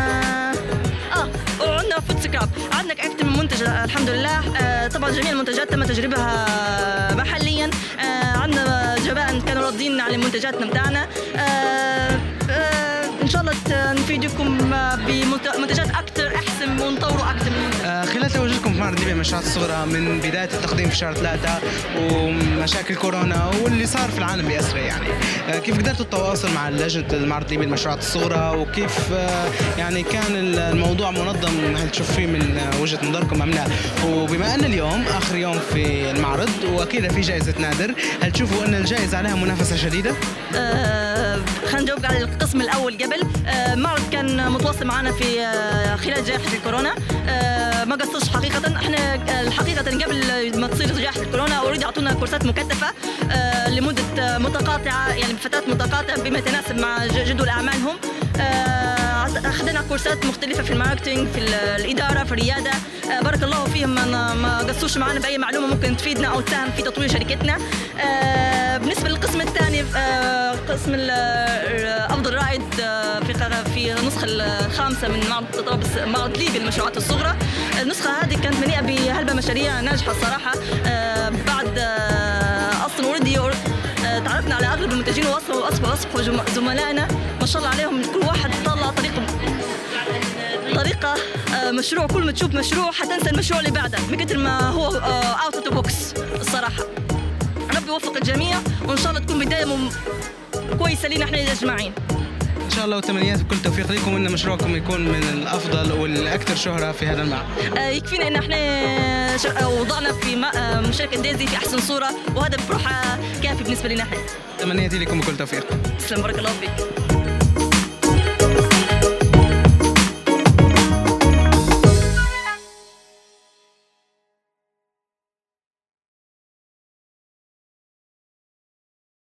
Speaker 30: آه وعندنا foot scrub عندنا أكثر من منتج آه، الحمد لله آه، طبعا جميع المنتجات تم تجربها محليا. آه، عندنا زبائن كانوا راضيين على منتجاتنا بتاعنا. آه، آه، إن شاء الله نفيدكم آه، بمنتجات أكثر أحسن ونطوروا أكثر
Speaker 5: آه، خلال تواجدكم معرض ليبيا المشروعات الصغرى من بداية التقديم في شهر ثلاثة ومشاكل كورونا واللي صار في العالم بأسرة يعني. آه، كيف قدرتوا التواصل مع لجنة المعرض ليبيا المشروعات الصغرى وكيف آه، يعني كان الموضوع منظم؟ هل تشوف فيه من آه، وجهة نظركم أم لا؟ وبما أن اليوم آخر يوم في المعرض وأكيد في جائزة نادر هل تشوفوا أن الجائزة عليها منافسة شديدة؟
Speaker 30: خلينا نجاوب على القسم الأول قبل. آه، معرض كان متواصل معنا في آه، خلال جائحة الكورونا. آه، ما قصرش حقيقة. إحنا الحقيقة قبل ما تصير جائحة الكورونا already أعطونا كورسات مكثفه لمدة متقاطعة يعني فترات متقاطعة بما يتناسب مع جدول أعمالهم. أخذنا كورسات مختلفة في ال marketing في ال- الإدارة في الريادة. بارك الله فيهم. ما قصروش معنا بأي معلومة ممكن تفيدنا أو تساهم في تطوير شركتنا. بالنسبة للقسم الثاني قسم أفضل رائد آه، في في النسخة الخامسة من معرض طرابلس معرض ليبيا للمشروعات الصغرى. النسخة هذه كانت مليئة بهلبة مشاريع ناجحة الصراحة. آه، بعد آه، أصلا اوريدي تعرفنا على أغلب المنتجين واصبحوا اصبحوا جم- زملائنا. ما شاء الله عليهم كل واحد طلع طريقه طريقة آه، مشروع. كل ما تشوف مشروع حتنسى المشروع اللي بعده من كثر ما هو out of box الصراحة. ربي يوفق الجميع وإن شاء الله تكون بداية مم... كويسة لنا إحنا اجمعين
Speaker 5: إن شاء الله وتمنيات بكل توفيق لكم وأن مشروعكم يكون من الأفضل والأكثر شهرة في هذا المعرض
Speaker 30: آه، يكفينا إن إحنا شر... آه، وضعنا في. آه، شركة ديزي في أحسن صورة وهذا بروحة كافي بالنسبة لنا إحنا.
Speaker 5: تمنياتي لكم بكل توفيق.
Speaker 30: تسلم بارك الله فيك.